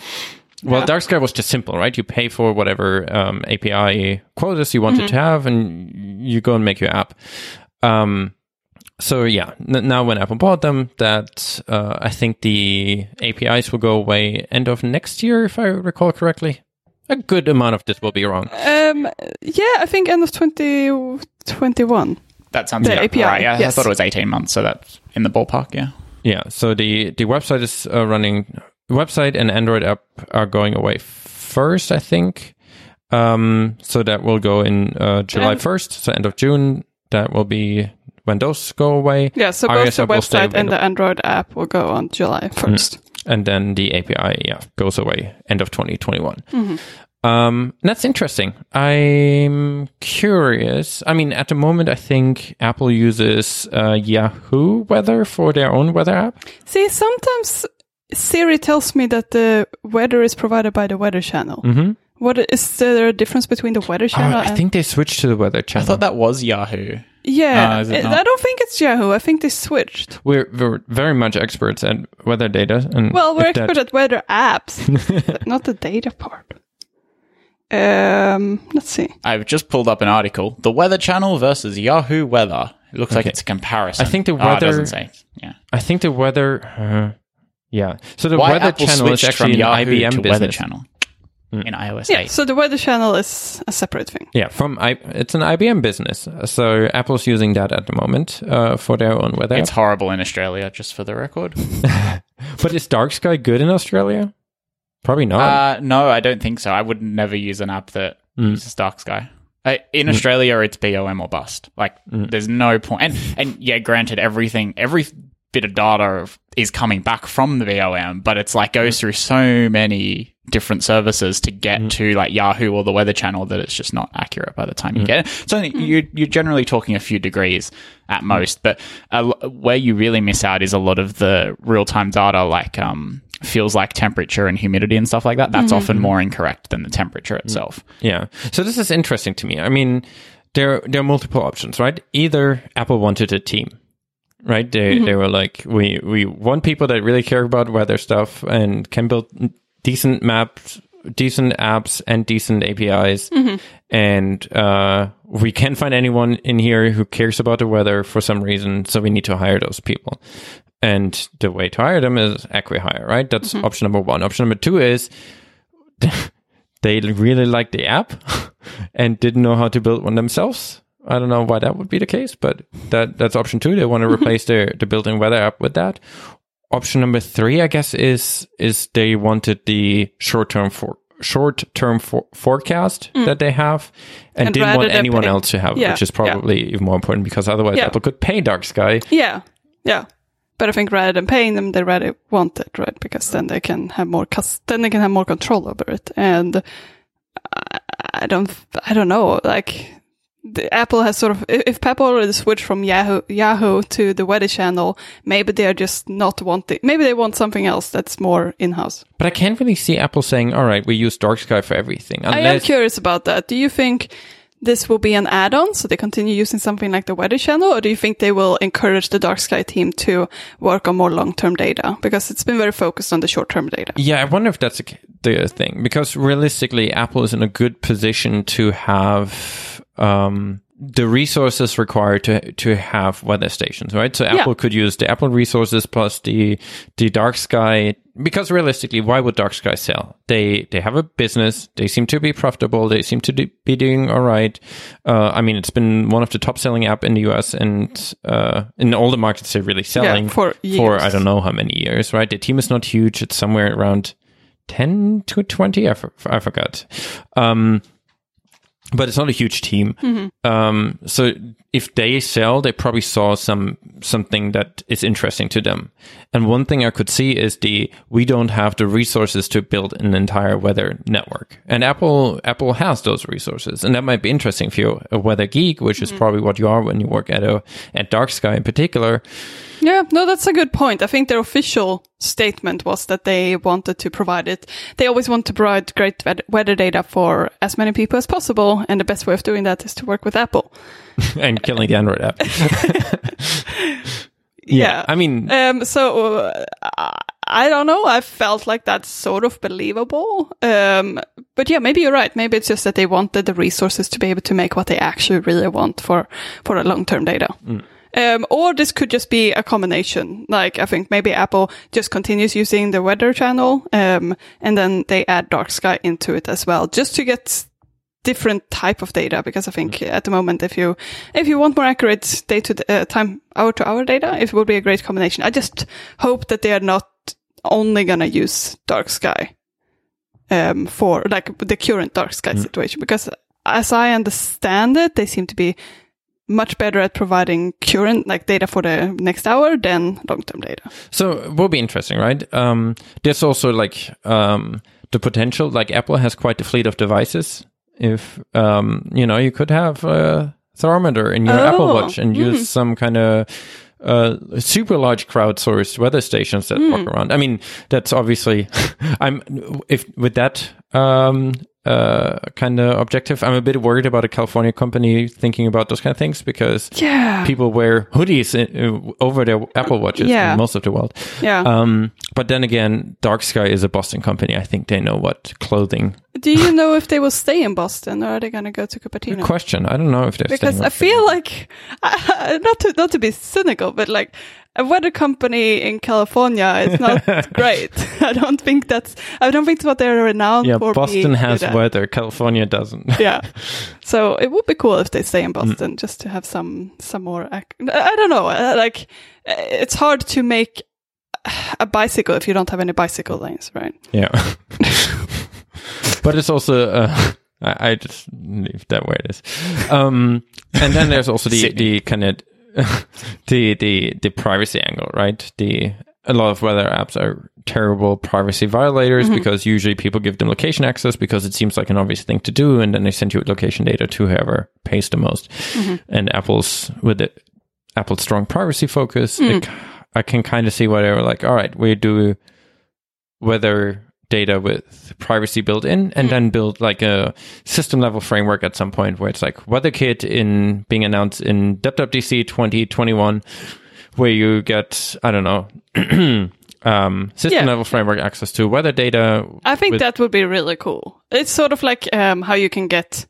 Well, Yeah. Dark Sky was just simple, right? You pay for whatever um, API quotas you wanted to have, and you go and make your app. Um, so yeah, n- now when Apple bought them, that uh, I think the APIs will go away end of next year, if I recall correctly. A good amount of this will be wrong. Um, yeah, I think end of 2021. That sounds The API, right. Yeah, I thought it was 18 months, so that's in the ballpark, yeah. Yeah, so the the website is uh, running. Website and Android app are going away first, I think. Um, so that will go in uh, July first, so end of June. That will be when those go away. Yeah, so iOS both the app will stay website and the. Android app will go on July 1st. and then the API, yeah, goes away end of 2021. Mm-hmm. Um, that's interesting. I'm curious. I mean, at the moment, I think Apple uses uh, Yahoo Weather for their own weather app. See, sometimes Siri tells me that the weather is provided by the Weather Channel. Mm-hmm. What is there a difference between the Weather Oh, Channel? I and- think they switched to the weather Channel. I thought that was Yahoo. Yeah, Uh, it it- I don't think it's Yahoo. I think they switched. We're, we're very much experts at weather data. And Well, we're if that- at weather apps, but not the data part. Um, let's see. I've just pulled up an article. The Weather Channel versus Yahoo Weather. It looks like it's a comparison. I think the Oh, it weather- doesn't say. Yeah. I think the weather. Uh, yeah. So the Why weather Apple channel is switched from actually an Yahoo IBM to business. Weather Channel in iOS Yeah, 8. so the Weather Channel is a separate thing. Yeah, from I, it's an IBM business. So Apple's using that at the moment uh, for their own weather. It's app. horrible in Australia, just for the record. But is Dark Sky good in Australia? Probably not. Uh, no, I don't think so. I would never use an app that Mm. uses Dark Sky. Uh, in Australia, it's BOM or bust. Like, Mm. there's no point. And, and yeah, granted, everything, every bit of data is coming back from the BOM, but it's like goes through so many different services to get Mm. to like Yahoo or the Weather Channel that it's just not accurate by the time Mm. you get it. So you, you're generally talking a few degrees at most, but a l- where you really miss out is a lot of the real time data, like um, feels like temperature and humidity and stuff like that. That's often more incorrect than the temperature itself. Yeah. So this is interesting to me. I mean, there there are multiple options, right? Either Apple wanted a team, right? They they were like, we we want people that really care about weather stuff and can build decent maps, decent apps, and decent APIs, mm-hmm. and uh, we can't find anyone in here who cares about the weather for some reason, so we need to hire those people. And the way to hire them is acqui-hire, right? That's mm-hmm. option number one. Option number two is they really like the app and didn't know how to build one themselves. I don't know why that would be the case, but that that's option two. They want to mm-hmm. replace their the built-in weather app with that. Option number three, I guess, is is they wanted the short-term for short-term for, forecast hmm. that they have, and, And didn't want anyone pay- else to have, Yeah, which is yeah. probably even more important because otherwise Yeah. Apple could pay Dark Sky. Yeah, yeah. But I think rather than paying them, they rather want it, right? Because then they can have more, cus- then they can have more control over it. And I, don't, I don't know. Like Apple has sort of, if Apple already switched from Yahoo Yahoo to the Weather Channel, maybe they are just not wanting. Maybe they want something else that's more in house. But I can't really see Apple saying, "All right, we use Dark Sky for everything." I am curious about that. Do you think this will be an add-on, so they continue using something like the Weather Channel, or do you think they will encourage the Dark Sky team to work on more long-term data because it's been very focused on the short-term data? Yeah, I wonder if that's the thing because realistically, Apple is in a good position to have um, the resources required to to have weather stations, right? So Apple could use the Apple resources plus the the Dark Sky. Because realistically, why would Dark Sky sell? They they have a business. They seem to be profitable. They seem to do, be doing all right. Uh, I mean, it's been one of the top selling app in the US and uh, in all the markets they're really selling for for I don't know how many years, right? The team is not huge. It's somewhere around 10 to 20 i, I forgot um but it's not a huge team. Um so if they sell they probably saw some something that is interesting to them. And one thing i could see is the we don't have the resources to build an entire weather network. And apple apple has those resources. And that might be interesting for you're a weather geek which is probably what you are when you work at a at dark sky in particular Yeah, no, that's a good point. I think their official statement was that they wanted to provide it. They always want to provide great weather data for as many people as possible, and the best way of doing that is to work with Apple. and killing the android app Yeah. i mean Um, so uh, I don't know. I felt like that's sort of believable. Um, but yeah, maybe you're right. Maybe it's just that they wanted the resources to be able to make what they actually really want for for a long term data. Um, or this could just be a combination. Like I think maybe Apple just continues using the weather channel, um, and then they add dark sky into it as well, just to get different type of data. Because I think at the moment, if you if you want more accurate day to uh, time hour to hour data, it would be a great combination. I just hope that they are not only gonna use dark sky um, for like the current dark sky situation, because as I understand it, they seem to be much better at providing current like data for the next hour than long term data. So it will be interesting, right? Um, there's also like um, the potential, like Apple has quite a fleet of devices. If um, you know, you could have a thermometer in your Apple Oh, Watch and use some kind of uh, super large crowdsourced weather stations that walk around. I mean, that's obviously, I'm if with that um, uh, kind of objective, I'm a bit worried about a California company thinking about those kind of things because Yeah. people wear hoodies in, uh, over their Apple watches Yeah. in most of the world. Yeah. Um, but then again, Dark Sky is a Boston company. I think they know what clothing. Do you know if they will stay in Boston or are they going to go to Cupertino? Question. I don't know if they're because I feel like not to not to be cynical, but like a weather company in California is not great. I don't think that's I don't think that's what they're renowned yeah, for. Boston being has weather. California doesn't. Yeah, so it would be cool if they stay Mm. in Boston just to have some some more. ac- I don't know. uh, Like uh, it's hard to make a bicycle if you don't have any bicycle lanes, right? Yeah. but it's also, uh, I, I just leave that where it is. Um, and then there's also the, the kind of, the, the, the privacy angle, right? The, a lot of weather apps are terrible privacy violators mm-hmm. because usually people give them location access because it seems like an obvious thing to do. And then they send you location data to whoever pays the most. Mm-hmm. And Apple's with it, Apple's strong privacy focus, it, mm. I can kind of see why they were like, all right, we do weather data with privacy built in and then build like a system level framework at some point where it's like WeatherKit in being announced in WWDC 2021 where you get I don't know um system Yeah. level framework access to weather data I think that would be really cool. It's sort of like um, how you can get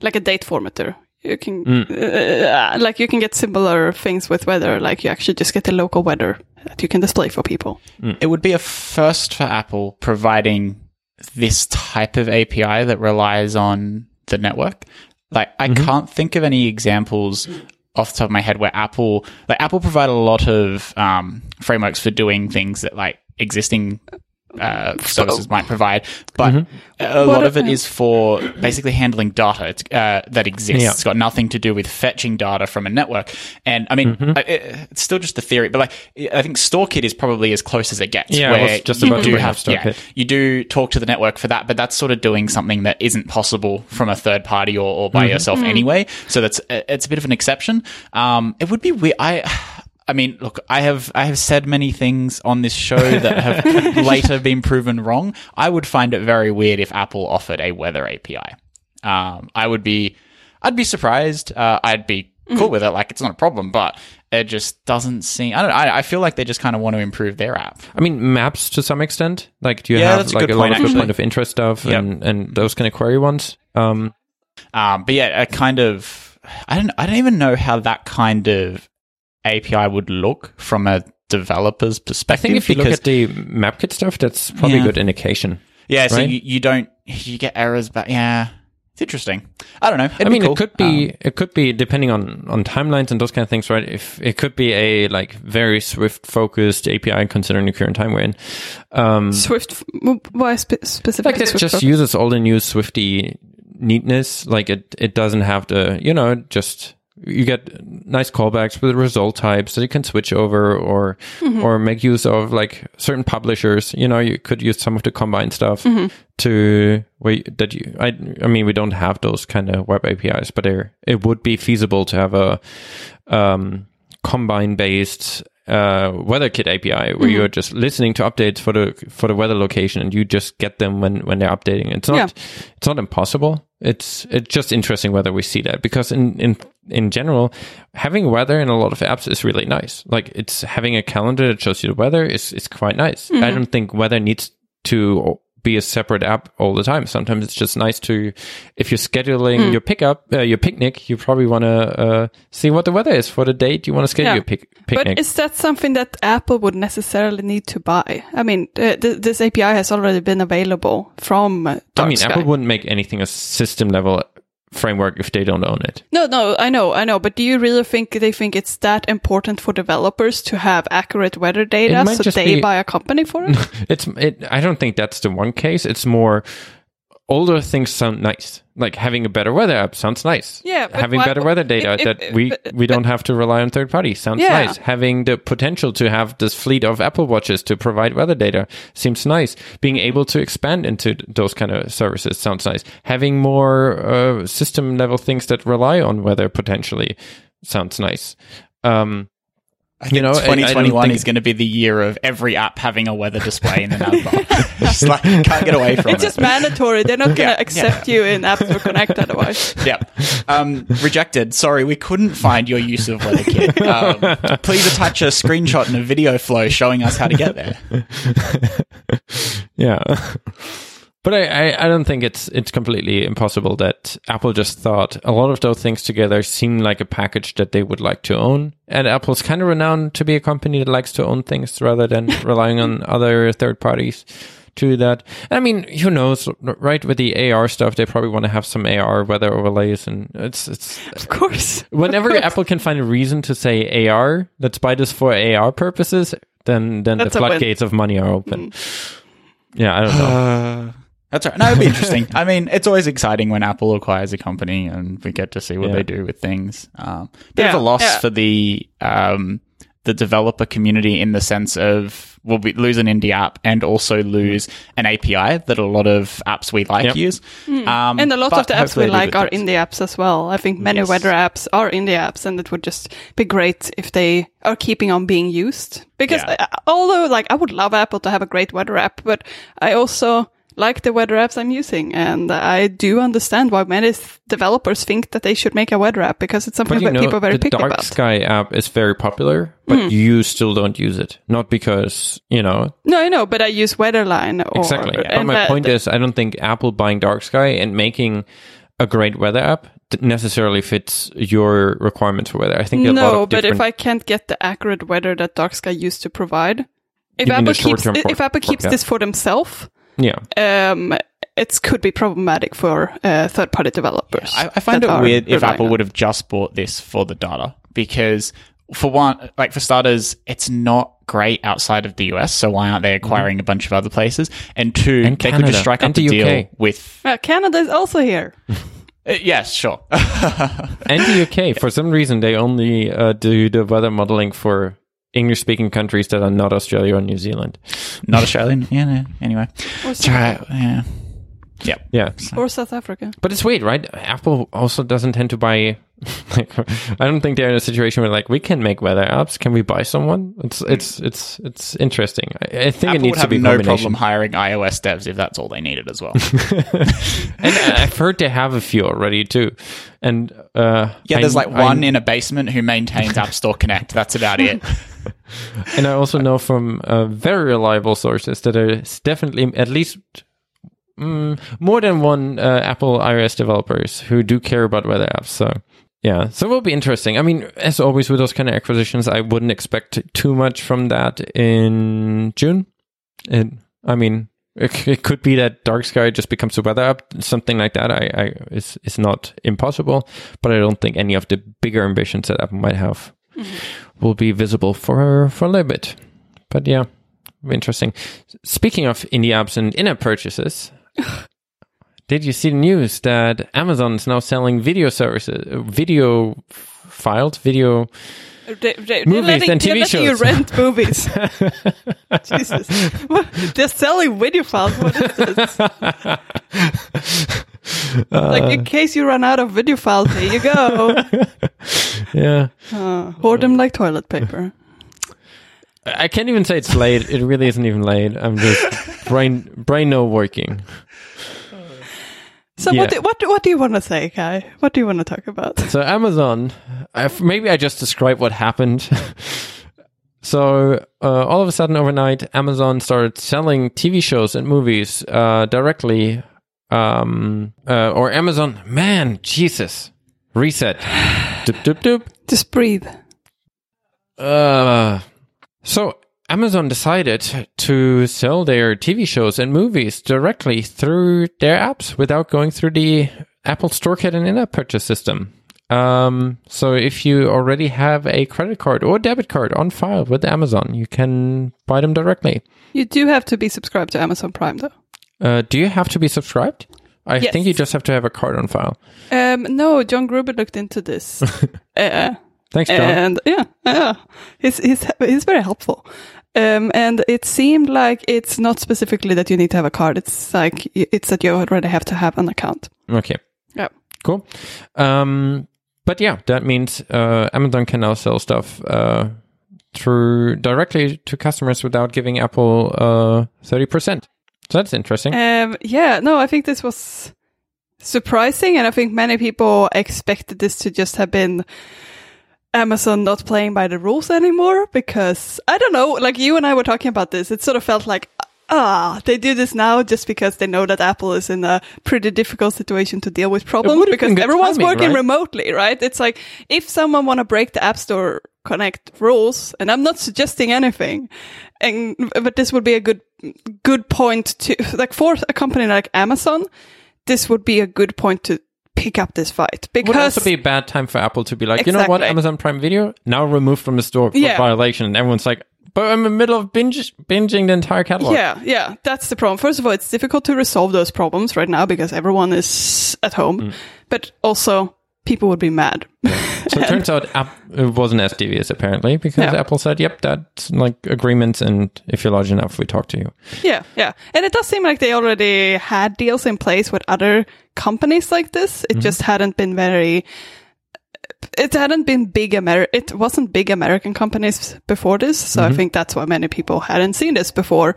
like a date formatter. You can Mm. uh, like you can get similar things with weather. Like you actually just get the local weather that you can display for people. It would be a first for Apple providing this type of API that relies on the network. Like, I can't think of any examples off the top of my head where Apple, like, Apple provide a lot of um, frameworks for doing things that like existing uh, services might provide, but a lot of it is for basically handling data uh, that exists. Yeah. It's got nothing to do with fetching data from a network. And I mean, I- it, it's still just a theory, but like I think StoreKit is probably as close as it gets. Yeah, where was just about to do bring up have yeah, StoreKit. you do talk to the network for that, but that's sort of doing something that isn't possible from a third party or, or Mm-hmm. by yourself anyway. So that's it's a bit of an exception. Um, it would be weird. I. I mean, look, I have I have said many things on this show that have later been proven wrong. I would find it very weird if Apple offered a weather API. Um, I would be, I'd be surprised. Uh, I'd be cool with it, like it's not a problem, but it just doesn't seem. I don't. I, I feel like they just kind of want to improve their app. I mean maps to some extent like do you Yeah, have a like a lot point, of good point of interest stuff Yep. and and those kind of query ones um Um, but yeah, a kind of I don't I don't even know how that kind of API would look from a developer's perspective. I perspective. think if you look at the MapKit stuff, that's probably Yeah. a good indication. yeah, so you, you don't you get errors, but yeah, It's interesting. I don't know. It'd I mean, cool. it could be Um, it could be depending on on timelines and those kind of things, right? If it could be a like very Swift focused API considering the current time we're in. Um, Swift, w- why spe- specifically? like it Swift just focus? uses all the new Swifty neatness. Like it it doesn't have to you know just you get nice callbacks with result types that you can switch over or Mm-hmm. or make use of like certain publishers. You know, you could use some of the Combine stuff Mm-hmm. to wait that you. I I mean, we don't have those kind of web APIs, but there it would be feasible to have a um, combine based uh, WeatherKit API where Mm-hmm. you're just listening to updates for the for the weather location and you just get them when when they're updating. It's not Yeah. it's not impossible. It's it's just interesting whether we see that because in in in general, having weather in a lot of apps is really nice. Like it's having a calendar that shows you the weather is is quite nice. Mm-hmm. I don't think weather needs to be a separate app all the time. Sometimes it's just nice to, if you're scheduling Mm. your pickup, uh, your picnic, you probably want to uh, see what the weather is for the date you want to schedule Yeah. your pic- picnic. But is that something that Apple would necessarily need to buy? I mean, uh, th- this API has already been available from uh, I mean, Dark Apple wouldn't make anything a system level framework if they don't own it. No, no, I know, I know. But do you really think they think it's that important for developers to have accurate weather data, so they be- buy a company for it? It's it. I don't think that's the one case. It's more older things sound nice. Like having a better weather app sounds nice. Yeah, but having why- better weather data if- if- that we but- we don't have to rely on third parties sounds Yeah. nice. Having the potential to have this fleet of Apple watches to provide weather data seems nice. Being able to expand into those kind of services sounds nice. Having more uh, system level things that rely on weather potentially sounds nice. Um, I think you know, I- I don't 2021 think- is going to be the year of every app having a weather display in the navbar. just like can't get away from It's it. It's just mandatory. They're not going to Yeah, accept you in App Store Connect otherwise. yeah. Um, rejected. Sorry, we couldn't find your use of WeatherKit. Um, please attach a screenshot and a video flow showing us how to get there. Yeah. But I, I, I don't think it's it's completely impossible that Apple just thought a lot of those things together seem like a package that they would like to own. And Apple's kind of renowned to be a company that likes to own things rather than relying on other third parties to do that. I mean, who knows, right? With the AR stuff, they probably want to have some AR weather overlays, and it's it's Of course. whenever Of course. Apple can find a reason to say AR, let's buy this for AR purposes, then then That's the floodgates of money are open. Mm. Yeah, I don't know. Uh, That's right. No, it'd be interesting. I mean, it's always exciting when Apple acquires a company and we get to see what Yeah. they do with things. Um, bit of a loss yeah. for the um, the developer community in the sense of we'll be, lose an indie app and also lose an API that a lot of apps we like Yep. use. Um, Hmm. And a lot of the apps we like are things. indie apps as well. I think many Yes. weather apps are indie apps, and it would just be great if they are keeping on being used. Because Yeah. uh, although, like, I would love Apple to have a great weather app, but I also like the weather apps I'm using, and I do understand why many developers think that they should make a weather app because it's something that know, people are very the picky Dark. Sky app is very popular, but Hmm. you still don't use it. Not because, you know, No, I know, but I use Weatherline. Or, exactly. But my that- point is, I don't think Apple buying Dark Sky and making a great weather app necessarily fits your requirements for weather. I think no, but if I can't get the accurate weather that Dark Sky used to provide, if the Apple keeps if Apple keeps this for themselves, yeah, um, it could be problematic for uh, third-party developers. I, I find it weird if Apple on- would have just bought this for the data because, for one, like for starters, it's not great outside of the US. So why aren't they acquiring a bunch of other places? And two, Mm-hmm. And they could just strike and up a the deal UK. with. Uh, Canada is also here. Uh, yes, sure. and the UK. For some reason, they only uh, do the weather modeling for English-speaking countries that are not Australia or New Zealand. not Australian. Yeah. No, anyway, Or, it's. Yeah. Yep. Yeah, or South Africa. But it's weird, right? Apple also doesn't tend to buy. Like, I don't think they're in a situation where like we can make weather apps. Can we buy someone? It's it's it's it's interesting. I, I think Apple it would needs to be a no problem hiring iOS devs if that's all they needed as well. and I've heard they have a few already too. And uh, Yeah, there's I- like one I, in a basement who maintains App Store Connect. That's about it. and I also know from uh, very reliable sources that there's definitely at least. Mm, more than one uh, Apple iOS developers who do care about weather apps. So Yeah, so it will be interesting. I mean, as always with those kind of acquisitions, I wouldn't expect too much from that in June. And I mean, It, it could be that Dark Sky just becomes a weather app, something like that. I, I is is not impossible, but I don't think any of the bigger ambitions that Apple might have will be visible for for a little bit. But yeah, interesting. Speaking of indie apps and in-app purchases, did you see the news that Amazon is now selling video services, uh, video files, video? They, they, Movies letting, and TV letting you rent movies. Jesus. What? They're selling video files. What is this? Like, Uh. in case you run out of video files, here you go. Yeah, Uh, hoard them like toilet paper. I can't even say it's late. It really isn't even late. I'm just brain brain no working. So Yeah. what, do, what, what do you want to say, Kai? What do you want to talk about? So Amazon, i maybe I just describe what happened. so uh, all of a sudden, overnight, Amazon started selling TV shows and movies uh, directly, um, uh, or Amazon. Man, Jesus, reset. doop doop doop. Just breathe. Uh, so Amazon decided to sell their TV shows and movies directly through their apps without going through the Apple StoreKit and in-app purchase system. Um, so if you already have a credit card or debit card on file with Amazon, you can buy them directly. You do have to be subscribed to Amazon Prime, though. Uh, do you have to be subscribed? I Yes. think you just have to have a card on file. Um, no, John Gruber looked into this. uh, Thanks, John. and yeah, yeah, he's he's he's very helpful. Um, and it seemed like it's not specifically that you need to have a card. It's like it's that you already have to have an account. okay. Yeah. Cool. Um, but yeah, that means uh, Amazon can now sell stuff uh, through directly to customers without giving Apple uh, thirty percent. So that's interesting. Um, yeah, no, I think this was surprising, and I think many people expected this to just have been Amazon not playing by the rules anymore because I don't know, like you and I were talking about this, it sort of felt like ah, they do this now just because they know that Apple is in a pretty difficult situation to deal with problems because everyone's timing, working right? remotely, right? It's like if someone want to break the App Store Connect rules, and I'm not suggesting anything, and but this would be a good good point to like for a company like Amazon, this would be a good point to pick up this fight because Would because also be a bad time for Apple to be like, you know what, Amazon Prime Video now removed from the store for Yeah. violation, and everyone's like, but I'm in the middle of binge binging the entire catalog. Yeah, yeah, that's the problem. First of all, it's difficult to resolve those problems right now because everyone is at home, Mm. but also people would be mad. So it turns out app, it wasn't as devious apparently because Yeah. Apple said, "Yep, that's like agreements, and if you're large enough, we talk to you." yeah, yeah. And it does seem like they already had deals in place with other companies like this. It just hadn't been very it hadn't been big Amer- it wasn't big American companies before this, so I think that's why many people hadn't seen this before.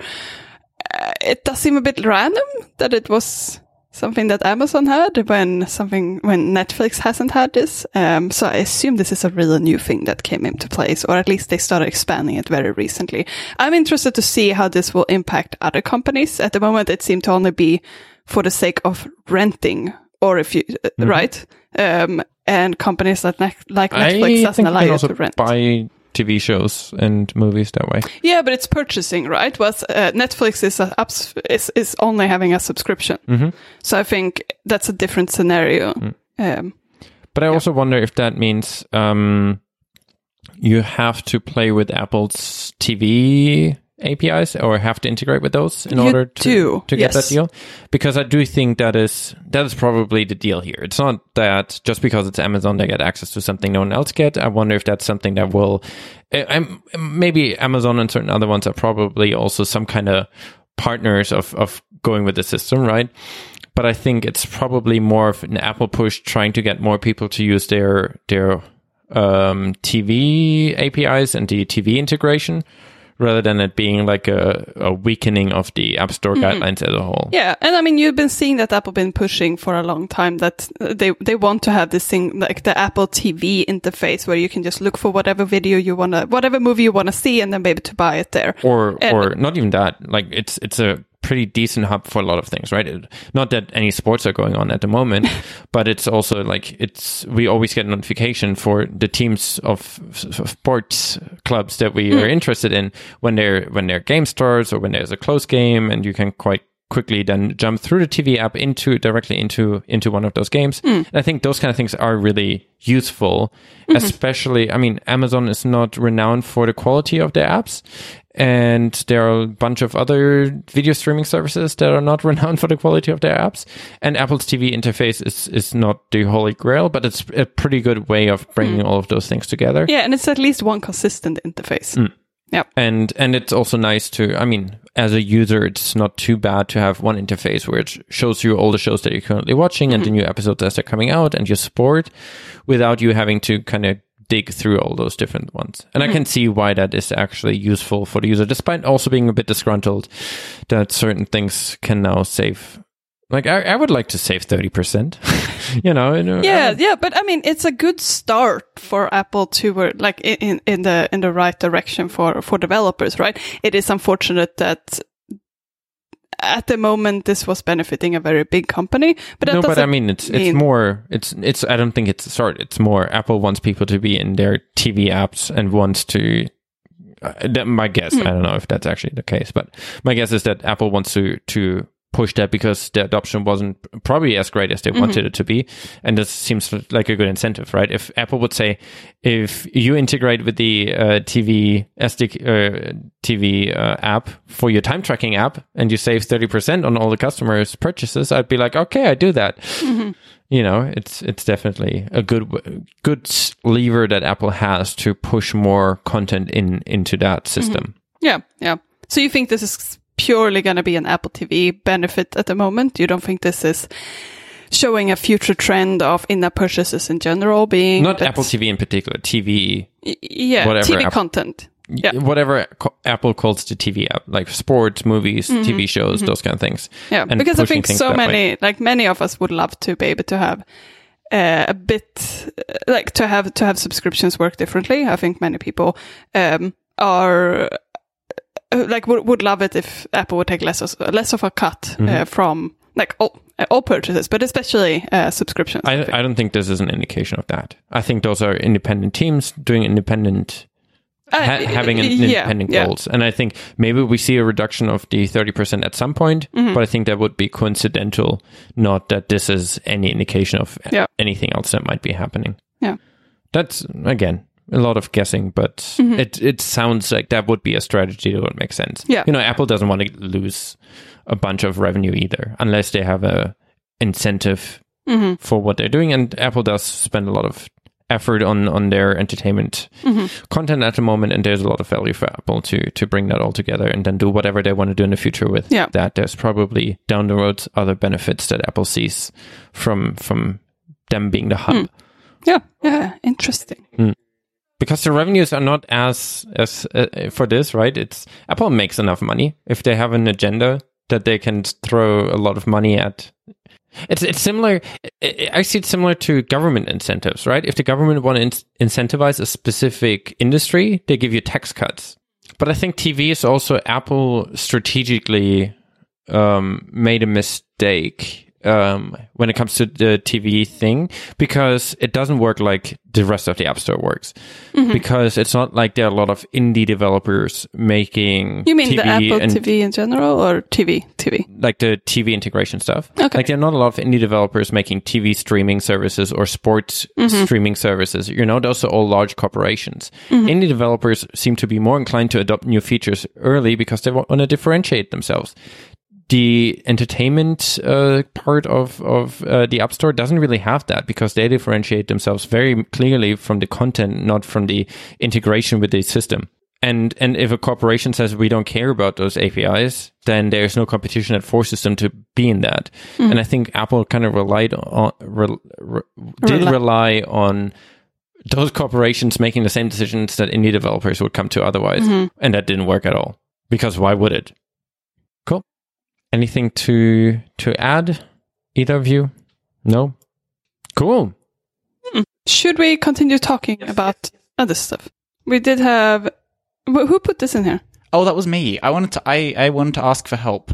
Uh, it does seem a bit random that it was something that Amazon had when something when Netflix hasn't had this. Um, so I assume this is a really new thing that came into place, or at least they started expanding it very recently. I'm interested to see how this will impact other companies. At the moment, it seemed to only be for the sake of renting, or if you uh, right, um, and companies that ne- like Netflix I doesn't allow you to rent. buy TV shows and movies that way. Yeah, but it's purchasing, right? Was uh, Netflix is ups- is is only having a subscription, Mhm. so I think that's a different scenario. Mm. Um, But I also wonder if that means um, you have to play with Apple's TV APIs or have to integrate with those in You order to, do, to get yes. that deal. Because I do think that is that is probably the deal here. It's not that just because it's Amazon they get access to something no one else get. I wonder if that's something that will. I'm maybe Amazon and certain other ones are probably also some kind of partners of of going with the system, right? But I think it's probably more of an Apple push trying to get more people to use their their um, TV APIs and the TV integration, rather than it being like a, a weakening of the App Store mm-hmm. guidelines as a whole. yeah, and I mean you've been seeing that Apple been pushing for a long time that they they want to have this thing like the Apple TV interface where you can just look for whatever video you want to, whatever movie you want to see, and then be able to buy it there. Or And- or not even that. Like it's it's a pretty decent hub for a lot of things, right? It, not that any sports are going on at the moment, but it's also like it's we always get notification for the teams of, of sports clubs that we are hmm. interested in when they're when their game starts or when there's a close game, and you can quite quickly then jump through the TV app into directly into into one of those games. Hmm. And I think those kind of things are really useful, mm-hmm. especially. I mean, Amazon is not renowned for the quality of their apps, and there are a bunch of other video streaming services that are not renowned for the quality of their apps. And Apple's TV interface is is not the holy grail, but it's a pretty good way of bringing all of those things together. Yeah, and it's at least one consistent interface. Mm. Yeah. and and it's also nice to i mean as a user it's not too bad to have one interface where it shows you all the shows that you're currently watching and the new episodes as they're coming out and your sport without you having to kind of dig through all those different ones and i hmm. can see why that is actually useful for the user despite also being a bit disgruntled that certain things can now save like i, I would like to save 30% you know, you know Yeah, um, yeah, but I mean, it's a good start for Apple to work like in, in the in the right direction for for developers, right? It is unfortunate that at the moment this was benefiting a very big company, but no, but I mean, it's it's mean- more. It's it's. I don't think it's start. It's more. Apple wants people to be in their TV apps and wants to. Uh, that, my guess. Hmm. I don't know if that's actually the case, but my guess is that Apple wants to to push that because the adoption wasn't probably as great as they Mm-hmm. wanted it to be, and this seems like a good incentive, right? If Apple would say, if you integrate with the uh, TV SD uh, TV uh, app for your time tracking app, and you save thirty percent on all the customers' purchases, I'd be like, okay, I do that you know it's it's definitely a good good lever that Apple has to push more content in into that system. Yeah, yeah. So you think this is purely going to be an Apple TV benefit at the moment? You don't think this is showing a future trend of in-app purchases in general being Not Apple TV in particular, TV Yeah, TV App- content. Yeah. whatever Apple calls the TV app, like sports, movies, TV shows, those kind of things. Mm-hmm. Yeah, and because I think so that way. many, like many of us would love to be able to have uh, a bit, uh, like to have to have subscriptions work differently. I think many people um, are like would, would love it if Apple would take less of, less of a cut Mm-hmm. uh, from like all, uh, all purchases, but especially uh, subscriptions. I, I don't think this is an indication of that. I think those are independent teams doing independent Uh, ha- having an yeah, independent yeah. goals. And I think maybe we see a reduction of the 30% at some point, Mm-hmm. but I think that would be coincidental, not that this is any indication of Yeah. anything else that might be happening. Yeah. That's, again, a lot of guessing, but Mm-hmm. it, it sounds like that would be a strategy that would make sense. Yeah. You know, Apple doesn't want to lose a bunch of revenue either, unless they have a incentive Mm-hmm. for what they're doing. And Apple does spend a lot of effort on on their entertainment content at the moment, and there's a lot of value for Apple to to bring that all together and then do whatever they want to do in the future with Yeah. that. There's probably down the road other benefits that Apple sees from from them being the hub. Yeah, yeah, interesting. Because the revenues are not as as uh, for this, right? It's Apple makes enough money if they have an agenda that they can throw a lot of money at. It's it's similar. I see it similar to government incentives, right? If the government want to in- incentivize a specific industry, they give you tax cuts. But I think TV is also Apple strategically um, made a mistake um, when it comes to the TV thing because it doesn't work like the rest of the App Store works. Mm-hmm. Because it's not like there are a lot of indie developers making You mean TV the Apple and TV in general or TV TV? like the TV integration stuff. Okay. Like there are not a lot of indie developers making TV streaming services or sports Mm-hmm. streaming services. You know, those are all large corporations. Mm-hmm. Indie developers seem to be more inclined to adopt new features early because they want to differentiate themselves. The entertainment uh, part of of uh, the App Store doesn't really have that because they differentiate themselves very clearly from the content, not from the integration with the system. And and if a corporation says we don't care about those APIs, then there's no competition that forces them to be in that. And I think Apple kind of relied on re, re, did Rely. rely on those corporations making the same decisions that indie developers would come to otherwise, and that didn't work at all. Because why would it? Cool. Anything to to add? Either of you? No. Cool. Should we continue talking about other stuff? We did have. Who put this in here? Oh, that was me. I wanted to. I, I wanted to ask for help.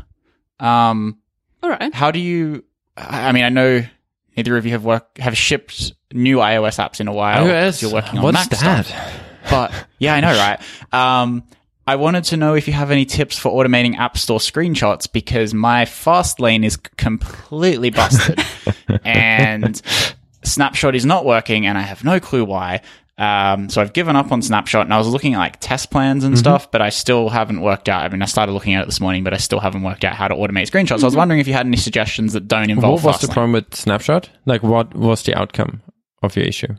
Um, All right. how do you? I I mean, I know neither of you have work have shipped new iOS apps in a while. 'cause You're working on What's Mac that? stuff. but yeah, I know, right? Um, I wanted to know if you have any tips for automating App Store screenshots because my Fastlane is completely busted and Snapshot is not working and I have no clue why. Um, so I've given up on Snapshot and I was looking at like test plans Mm-hmm. and stuff, but I still haven't worked out. I mean, I started looking at it this morning, but I still haven't worked out how to automate screenshots. So I was wondering if you had any suggestions that don't involve Mm-hmm. what was the problem with Snapshot? Like, what was the outcome of your issue?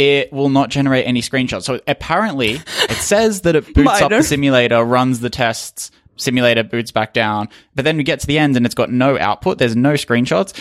It will not generate any screenshots. So apparently, it says that it boots up the simulator, runs the tests, simulator boots back down, but then we get to the end and it's got no output. There's no screenshots.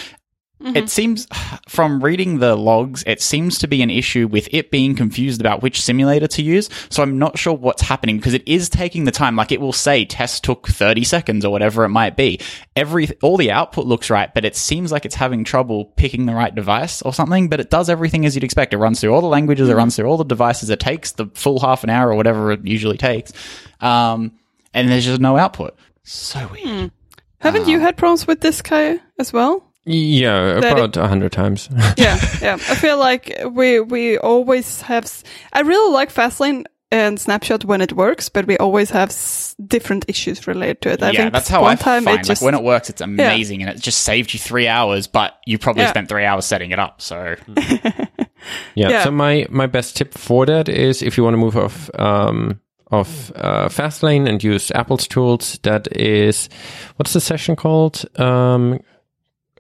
It seems, from reading the logs, it seems to be an issue with it being confused about which simulator to use. So I'm not sure what's happening because it is taking the time. Like it will say test took 30 seconds or whatever it might be. Every, all the output looks right, but it seems like it's having trouble picking the right device or something, but it does everything as you'd expect. It runs through all the languages, it runs through all the devices, it takes the full half an hour or whatever it usually takes. Um, and there's just no output. So weird. Haven't Um, you had problems with this, Kai, as well? Yeah, That about a hundred times. yeah, yeah. I feel like we we always have. s- I really like Fastlane and Snapshot when it works, but we always have s- different issues related to it. I yeah, think that's how one I time find. it just like when it works, it's amazing, and it just saved you three hours. But you probably Yeah. spent three hours setting it up. So Yeah. Yeah. So my my best tip for that is if you want to move off um of uh, Fastlane and use Apple's tools, that is what's the session called? Um,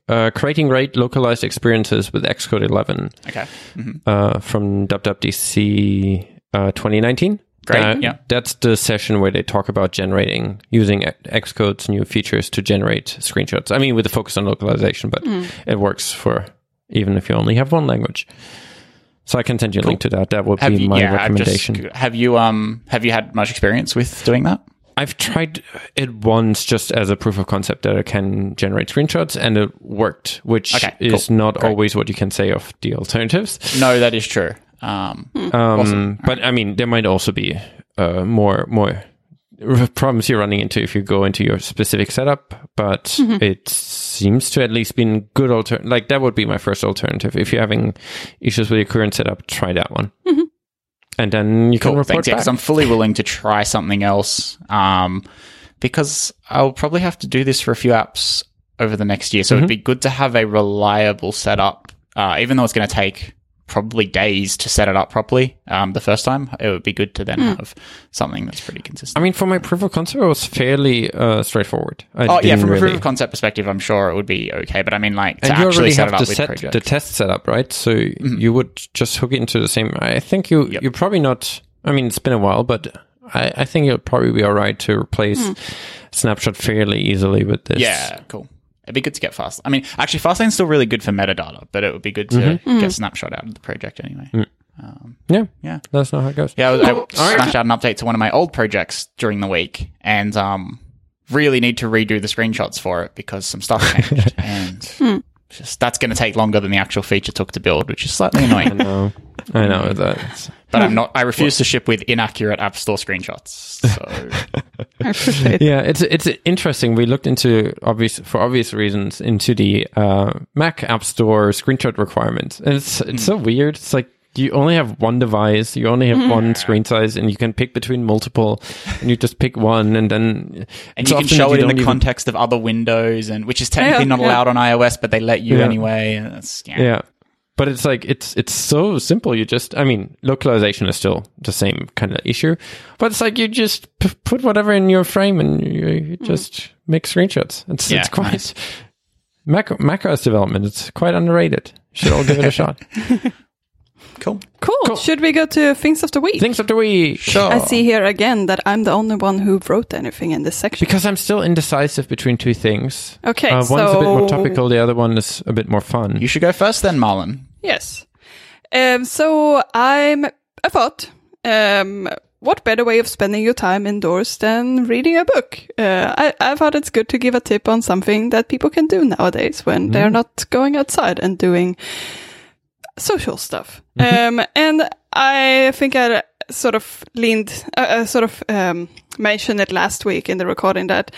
uh, creating great localized experiences with Xcode 11 okay, Mhm. uh, from WWDC uh, 2019. Great, That- yeah. That's the session where they talk about generating, using Xcode's new features to generate screenshots. I mean, with the focus on localization, but it works for even if you only have one language. So I can send you a link to that. That would have be you? my yeah, recommendation. just, have you? Um, have you had much experience with doing that? I've tried it once just as a proof of concept that I can generate screenshots and it worked, which Okay, is cool. not Great. always what you can say of the alternatives. No, that is true. Um, Um, Awesome. But I mean, there might also be uh, more more problems you're running into if you go into your specific setup. But it seems to at least been good alter. Like that would be my first alternative. If you're having issues with your current setup, try that one, and then you can Cool, report thanks. Yeah, back. because I'm fully willing to try something else. Um, because I'll probably have to do this for a few apps over the next year. So Mm-hmm. it'd be good to have a reliable setup, uh, even though it's going to take probably days to set it up properly um, the first time. It would be good to then have something that's pretty consistent. I mean, for my proof of concept, it was fairly uh, straightforward. I Oh yeah, didn't from a proof of concept perspective, I'm sure it would be okay. But I mean, like to and you actually already set have it up the with set projects. Mm-hmm. the test setup, right? So you would just hook it into the same. I think you Yep. you're probably not. I mean, it's been a while, but I, I think it'll probably be all right to replace Snapshot fairly easily with this. Yeah, cool. It'd be good to get fast. I mean, actually, Fastlane's still really good for metadata, but it would be good to Mm-hmm. get snapshot out of the project anyway. Mm. yeah, Yeah. That's not how it goes. Yeah, I, was, I smashed out an update to one of my old projects during the week, and um, really need to redo the screenshots for it because some stuff changed, and just that's going to take longer than the actual feature took to build, which is slightly I annoying. know. I know that. but I'm not. I refuse to ship with inaccurate App Store screenshots. So I appreciate it. Yeah, it's it's interesting. We looked into obvious for obvious reasons into the uh, Mac App Store screenshot requirements, and it's it's so weird. It's like you only have one device, you only have one screen size, and you can pick between multiple, and you just pick one, and then and you can show that it in don't the even- context of other windows, and which is technically Yeah, not yeah. allowed on iOS, but they let you Yeah. anyway. And that's, yeah. But it's like it's it's so simple. You just, I mean, localization is still the same kind of issue, but it's like you just p- put whatever in your frame and you, you mm-hmm. just make screenshots. It's Yeah, it's quite nice. Mac macOS development. It's quite underrated. Should all give it a shot. Cool. Cool. Cool. Should we go to things of the week? Things of the week. Sure. I see here again that I'm the only one who wrote anything in this section. Because I'm still indecisive between two things. Okay, uh, one's a bit more topical. The other one is a bit more fun. You should go first, then, Marlon. Yes. Um, so I'm. I thought, um, what better way of spending your time indoors than reading a book? Uh, I, I thought it's good to give a tip on something that people can do nowadays when they're not going outside and doing social stuff. Um, and I think I sort of leaned, uh, uh, sort of um, mentioned it last week in the recording that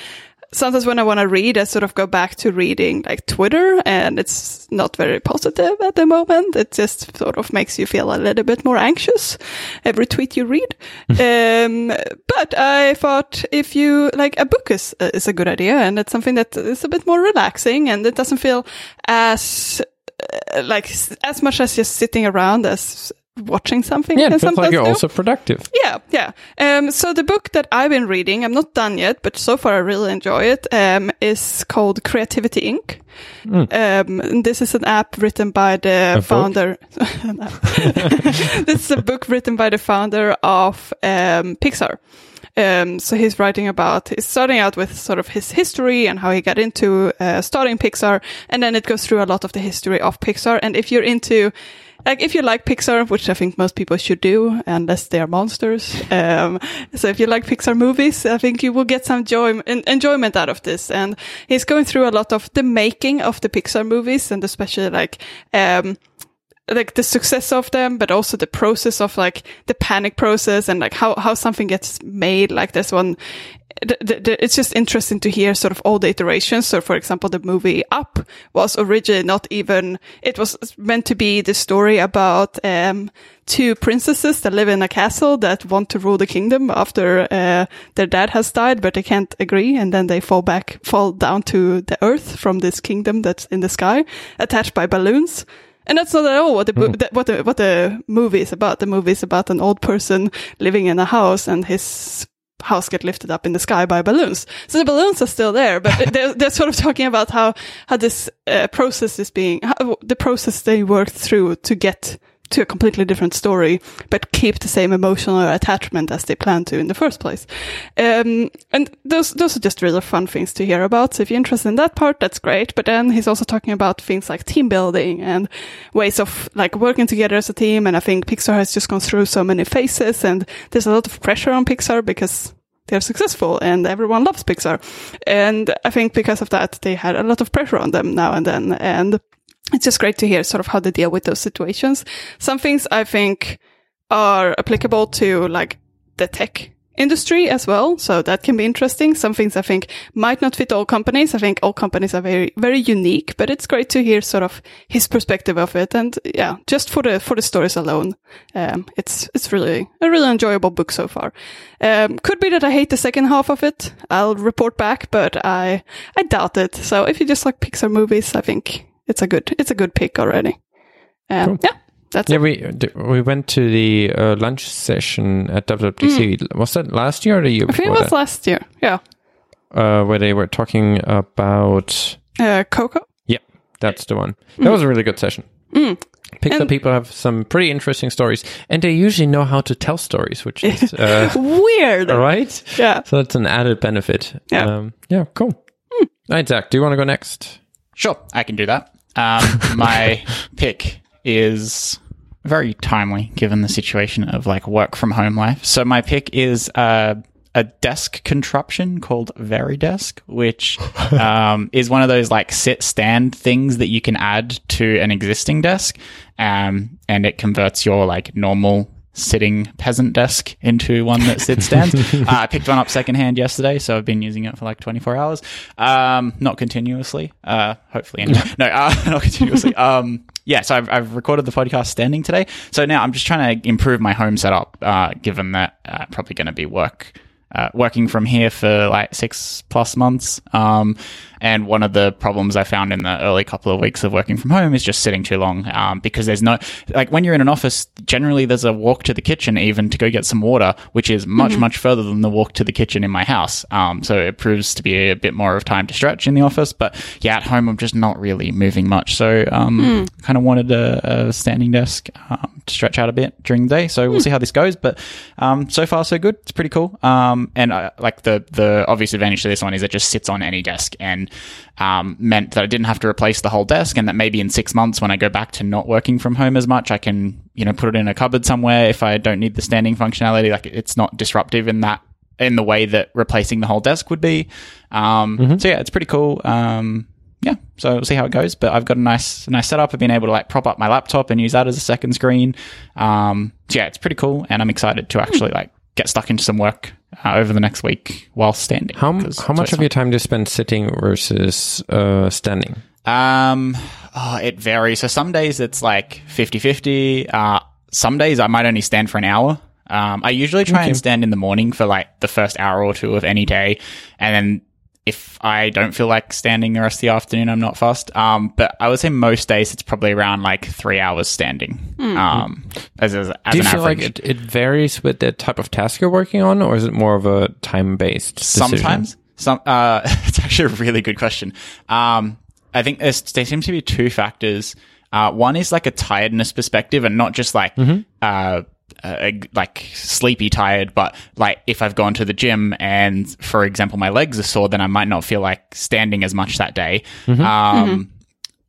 sometimes when I want to read, I sort of go back to reading like Twitter and it's not very positive at the moment. It just sort of makes you feel a little bit more anxious every tweet you read. um, but I thought if you like a book is, is a good idea and it's something that is a bit more relaxing and it doesn't feel as like as much as just sitting around as watching something. Yeah, it feels like sometimes you're do. also productive. Yeah, yeah. Um, so the book that I've been reading, I'm not done yet, but so far I really enjoy it, um, is called Creativity Inc. Um, this is an app written by the book? founder. this is a book written by the founder of um, Pixar. Um, so he's writing about, he's starting out with sort of his history and how he got into uh, starting Pixar. And then it goes through a lot of the history of Pixar. And if you're into, like, if you like Pixar, which I think most people should do, unless they are monsters. Um, so if you like Pixar movies, I think you will get some joy, en- enjoyment out of this. And he's going through a lot of the making of the Pixar movies and especially like, um, like the success of them, but also the process of like the panic process and like how, how something gets made. Like this one, th- th- th- it's just interesting to hear sort of all the iterations. So for example, the movie Up was originally not even, it was meant to be the story about, um, two princesses that live in a castle that want to rule the kingdom after, uh, their dad has died, but they can't agree. And then they fall back, fall down to the earth from this kingdom that's in the sky attached by balloons. And that's not at all what the, bo- that- what the what the movie is about. The movie is about an old person living in a house, and his house get lifted up in the sky by balloons. So the balloons are still there, but they're, they're sort of talking about how how this uh, process is being how, the process they worked through to get to a completely different story, but keep the same emotional attachment as they planned to in the first place. Um, and those those are just really fun things to hear about. So if you're interested in that part, that's great. But then he's also talking about things like team building and ways of like working together as a team. And I think Pixar has just gone through so many phases, and there's a lot of pressure on Pixar because they're successful and everyone loves Pixar. And I think because of that, they had a lot of pressure on them now and then. And it's just great to hear sort of how they deal with those situations. Some things I think are applicable to like the tech industry as well. So that can be interesting. Some things I think might not fit all companies. I think all companies are very, very unique, but it's great to hear sort of his perspective of it. And yeah, just for the, for the stories alone, um, it's, it's really a really enjoyable book so far. Um, could be that I hate the second half of it. I'll report back, but I, I doubt it. So if you just like Pixar movies, I think it's a good, it's a good pick already. Um, Yeah. That's Yeah, it. we we went to the uh, lunch session at WWDC. Was that last year or the year. I think it was that? last year. Yeah. Uh, where they were talking about. Uh, Coco. Yeah, that's the one. That was a really good session. Pixar Hmm. And- people have some pretty interesting stories, and they usually know how to tell stories, which is uh, Weird. right. Yeah. So that's an added benefit. Yeah. Um, yeah. Cool. All right, Zach. Do you want to go next? Sure, I can do that. Um, my pick is very timely given the situation of like work from home life. So my pick is uh, a desk contraption called VariDesk, which um, is one of those like sit stand things that you can add to an existing desk, um, and it converts your like normal sitting peasant desk into one that sit stands. uh, I picked one up secondhand yesterday, so I've been using it for like 24 hours. Um, not continuously, uh, hopefully anyway. no, uh, not continuously. Um, yeah, so I've, I've recorded the podcast standing today. So now I'm just trying to improve my home setup, uh, given that uh, probably going to be work uh, working from here for like six plus months. Um, and one of the problems I found in the early couple of weeks of working from home is just sitting too long um, because there's no, like when you're in an office, generally there's a walk to the kitchen even to go get some water, which is much, much further than the walk to the kitchen in my house. Um, so it proves to be a bit more of time to stretch in the office. But yeah, at home, I'm just not really moving much. So um, kind of wanted a, a standing desk um, to stretch out a bit during the day. So we'll see how this goes. But um, so far, so good. It's pretty cool. Um, and uh, like the the obvious advantage to this one is it just sits on any desk and um, meant that I didn't have to replace the whole desk, and that maybe in six months when I go back to not working from home as much, I can you know put it in a cupboard somewhere if I don't need the standing functionality. Like it's not disruptive in that in the way that replacing the whole desk would be. Um, So yeah, it's pretty cool. Um, yeah, so we'll see how it goes. But I've got a nice, nice setup. I've been able to like prop up my laptop and use that as a second screen. Um, so yeah, it's pretty cool, and I'm excited to actually like get stuck into some work uh, over the next week while standing. How 'cause how much always of your time do you spend sitting versus uh, standing? Um, oh, it varies. So some days it's like 50-50. Uh, some days I might only stand for an hour. Um, I usually try and stand in the morning for like the first hour or two of any day. And then if I don't feel like standing the rest of the afternoon, I'm not fast. Um, but I would say most days it's probably around like three hours standing. Um, as, as, as Do you an feel average. like it, it varies with the type of task you're working on, or is it more of a time based? Sometimes, some uh, it's actually a really good question. Um, I think there seems to be two factors. Uh, one is like a tiredness perspective, and not just like uh, uh, like sleepy tired, but like if I've gone to the gym and, for example, my legs are sore, then I might not feel like standing as much that day. Um,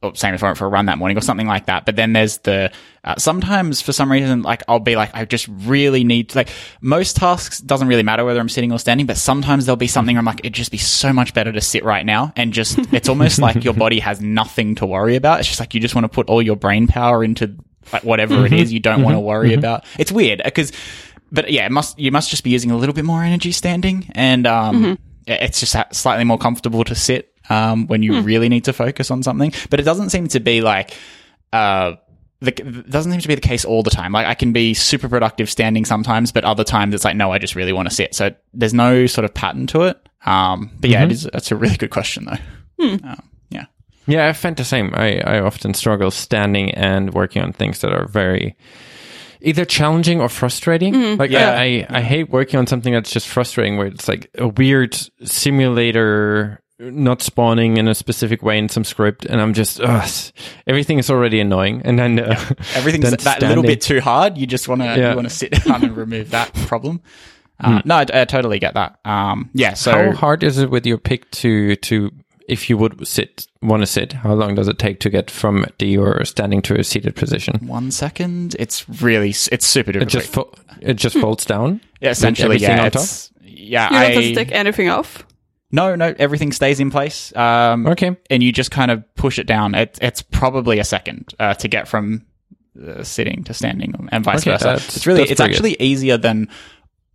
or same if I went for a run that morning or something like that. But then there's the uh, sometimes for some reason like I'll be like I just really need to, like most tasks doesn't really matter whether I'm sitting or standing, but sometimes there'll be something I'm like it'd just be so much better to sit right now and just it's almost like your body has nothing to worry about. It's just like you just want to put all your brain power into like whatever it is you don't want to worry about. It's weird because but yeah, it must you must just be using a little bit more energy standing and um it's just slightly more comfortable to sit um, when you really need to focus on something. But it doesn't seem to be like, uh, the, doesn't seem to be the case all the time. Like I can be super productive standing sometimes, but other times it's like, no, I just really want to sit. So there's no sort of pattern to it. Um, but yeah, it is, that's a really good question though. Um, yeah. Yeah, I find the same. I, I often struggle standing and working on things that are very either challenging or frustrating. Like Yeah. I, I, I hate working on something that's just frustrating where it's like a weird simulator not spawning in a specific way in some script and I'm just ugh, everything is already annoying and then uh, Everything's then that little bit too hard. You just want to, Yeah. you want to sit down and remove that problem. Uh, No, I, I totally get that. Um, yeah. So How hard is it with your pick to to if you would sit want to sit? How long does it take to get from the your standing to a seated position? one second, it's really, it's super It difficult. just fo- it just folds down. yeah, essentially, everything yeah. on It's, yeah, You don't have I, to take anything off. No, no, everything stays in place. Um, Okay. And you just kind of push it down. It, it's probably a second uh, to get from uh, sitting to standing and vice Okay, versa. It's really, it's pretty actually easier than,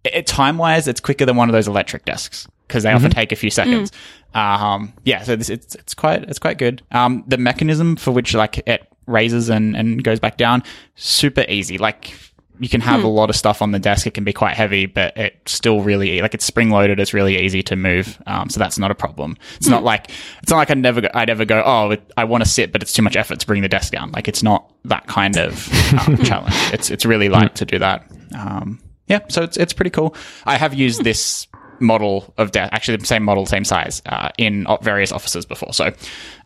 it, time wise, it's quicker than one of those electric desks because they often take a few seconds. Um, yeah, so this, it's, it's quite, it's quite good. Um, the mechanism for which like it raises and, and goes back down, super easy. Like, you can have a lot of stuff on the desk. It can be quite heavy, but it's still really like it's spring loaded. It's really easy to move, um, so that's not a problem. It's not like it's not like I'd never go, I'd ever go. Oh, it, I want to sit, but it's too much effort to bring the desk down. Like it's not that kind of um, challenge. It's it's really light to do that. Um, yeah, so it's it's pretty cool. I have used this model of desk, actually the same model, same size, uh, in various offices before, so uh,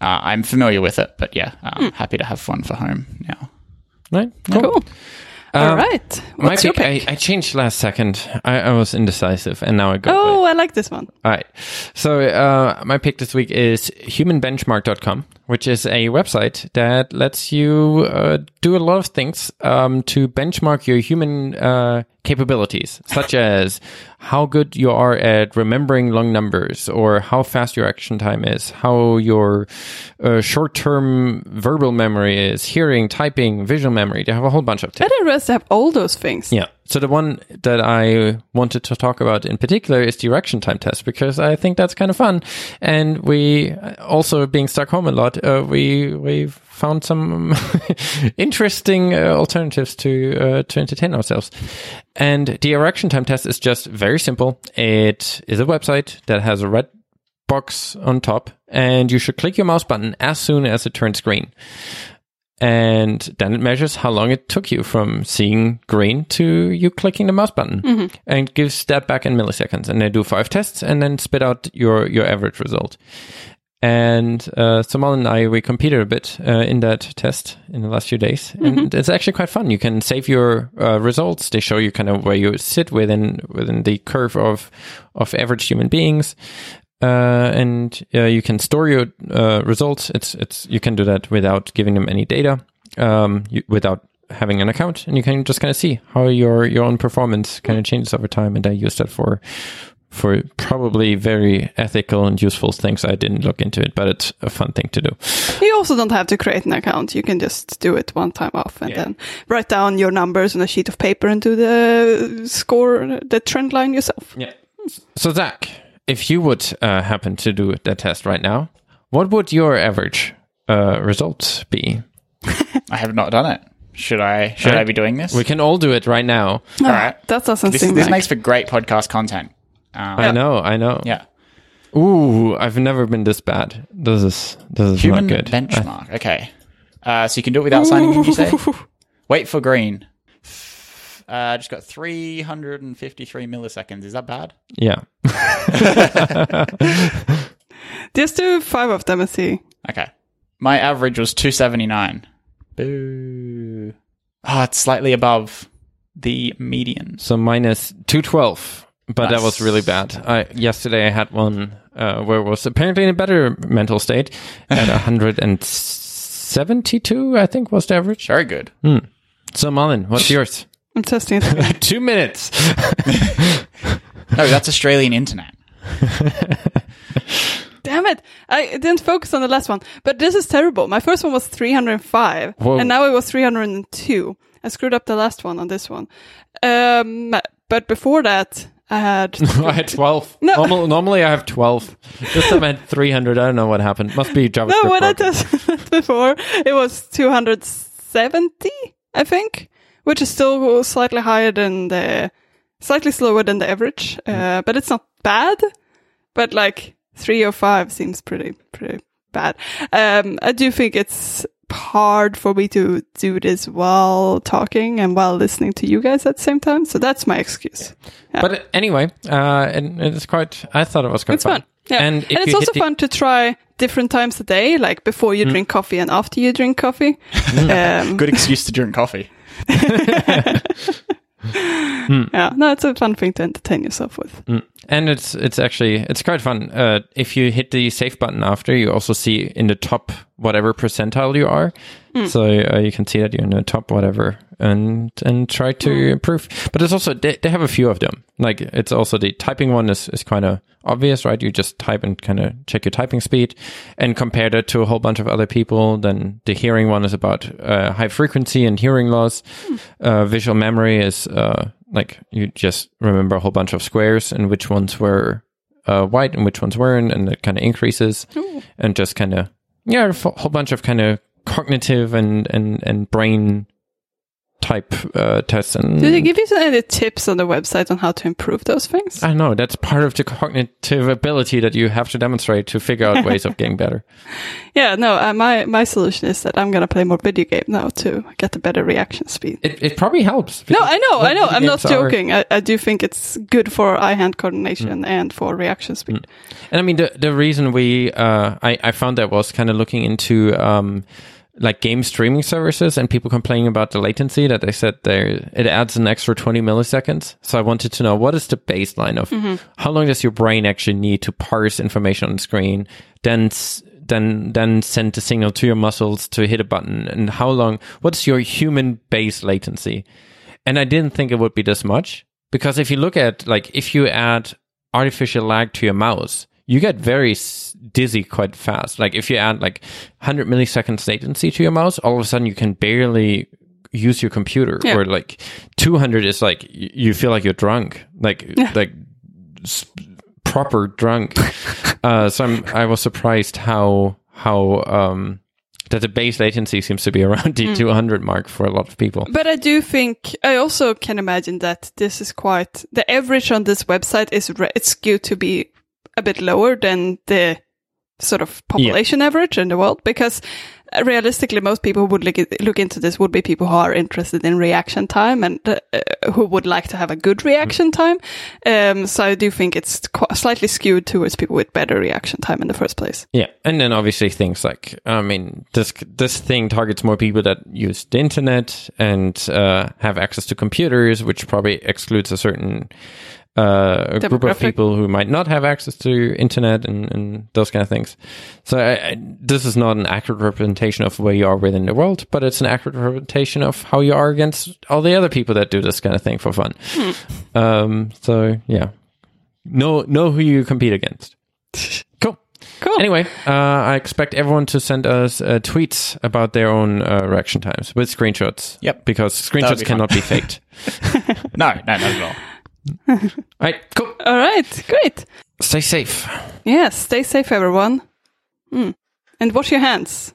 I'm familiar with it. But yeah, um, happy to have one for home now. Right. Cool. All right. My What's your pick, pick? I, I changed last second. I, I was indecisive, and now I go. oh, I like this one. All right. So uh, my pick this week is humanbenchmark.com, which is a website that lets you uh, do a lot of things um, to benchmark your human uh, capabilities, such as how good you are at remembering long numbers, or how fast your action time is, how your uh, short-term verbal memory is, hearing, typing, visual memory. They have a whole bunch of I tips. didn't realize they have all those things. Yeah. So the one that I wanted to talk about in particular is the reaction time test because I think that's kind of fun. And we also being stuck home a lot, uh, we we found some interesting uh, alternatives to uh, to entertain ourselves. And the reaction time test is just very simple. It is a website that has a red box on top, and you should click your mouse button as soon as it turns green and then it measures how long it took you from seeing green to you clicking the mouse button. And gives that back in milliseconds. And they do five tests and then spit out your your average result. And uh, Samal and I we competed a bit uh, in that test in the last few days, and it's actually quite fun. You can save your uh, results; they show you kind of where you sit within within the curve of of average human beings, uh, and uh, you can store your uh, results. It's it's you can do that without giving them any data, um, you, without having an account, and you can just kind of see how your your own performance kind of changes over time. And I use that for for probably very ethical and useful things. I didn't look into it, but it's a fun thing to do. You also don't have to create an account. You can just do it one time off and Yeah. then write down your numbers on a sheet of paper and do the score, the trend line yourself. Yeah. So Zach, if you would uh, happen to do that test right now, what would your average uh, results be? I have not done it. Should I? Should I be doing this? We can all do it right now. All right. That doesn't This, seem this like. makes for great podcast content. Um, I know, I know. yeah. Ooh, I've never been this bad. This is this is Human not good. benchmark. Okay. Uh, so you can do it without signing in, you say? Wait for green. Uh, just got 353 milliseconds. Is that bad? yeah. Just do five of them and see. Okay. My average was 279. Boo. Oh, it's slightly above the median. So minus two twelve. But that was really bad. I yesterday I had one uh, where it was apparently in a better mental state at hundred and seventy two, I think was the average. Very good. So Malin, what's yours? I'm testing. Two minutes. No, that's Australian internet. Damn it. I didn't focus on the last one. But this is terrible. My first one was 305. Whoa. And now it was 302. I screwed up the last one on this one. Um, but before that, I had. I had 12. No. Normal, normally I have 12. This time I had 300. I don't know what happened. Must be JavaScript. no, when I tested before, it was 270, I think, which is still slightly higher than the, slightly slower than the average. Uh, but it's not bad. But like three or five seems pretty, pretty bad. Um, I do think it's hard for me to do this while talking and while listening to you guys at the same time. So that's my excuse. But anyway, uh, and it's quite, I thought it was quite It's fun. Yeah. And, And, it's also the- fun to try different times a day, like before you drink coffee and after you drink coffee. um, Good excuse to drink coffee. yeah, no, it's a fun thing to entertain yourself with. Mm. And it's it's actually it's quite fun. Uh, if you hit the save button after, you also see in the top whatever percentile you are. So uh, you can see that you're in the top whatever, and and try to improve. But it's also they, they have a few of them. Like it's also the typing one is is kind of obvious, right? You just type and kind of check your typing speed, and compare that to a whole bunch of other people. Then the hearing one is about uh, high frequency and hearing loss. Uh, visual memory is uh, like you just remember a whole bunch of squares and which ones were uh, white and which ones weren't, and it kind of increases and just kind of yeah, a f- whole bunch of kind of cognitive and and and brain type uh, tests and Do they give you any tips on the website on how to improve those things? I know that's part of the cognitive ability that you have to demonstrate to figure out ways of getting better. Yeah, no, uh, my my solution is that I'm gonna play more video game now to get a better reaction speed. It it probably helps. No, I know, I know. I'm not games are- joking. I, I do think it's good for eye-hand coordination and for reaction speed. And I mean, the the reason we uh, I I found that was kind of looking into um like game streaming services and people complaining about the latency that they said there it adds an extra 20 milliseconds. So I wanted to know what is the baseline of mm-hmm. how long does your brain actually need to parse information on the screen, then then then send the signal to your muscles to hit a button, and how long? What's your human base latency? And I didn't think it would be this much because if you look at like if you add artificial lag to your mouse, you get very dizzy quite fast. Like if you add like 100 milliseconds latency to your mouse, all of a sudden you can barely use your computer. Yeah. Or like 200 is like you feel like you're drunk, like like s- proper drunk. uh, so I'm, I was surprised how how um that the base latency seems to be around the 200 mark for a lot of people. But I do think I also can imagine that this is quite the average on this website is re- it's skewed to be a bit lower than the sort of population average in the world because uh, realistically most people would look, look into this would be people who are interested in reaction time and uh, uh, who would like to have a good reaction time. Um, so i do think it's qu- slightly skewed towards people with better reaction time in the first place. Yeah, and then obviously things like I mean this this thing targets more people that use the internet and uh, have access to computers, which probably excludes a certain uh, a group of people who might not have access to internet and, and those kind of things. So I, I, this is not an accurate representation of where you are within the world, but it's an accurate representation of how you are against all the other people that do this kind of thing for fun. Hmm. Um, so yeah, know know who you compete against. cool. Cool. Anyway, uh, I expect everyone to send us uh, tweets about their own uh, reaction times with screenshots. Yep. Because screenshots be cannot be faked. no, no, not at all. All right, cool. All right, great. Stay safe. Yes, yeah, stay safe, everyone. Mm. And wash your hands.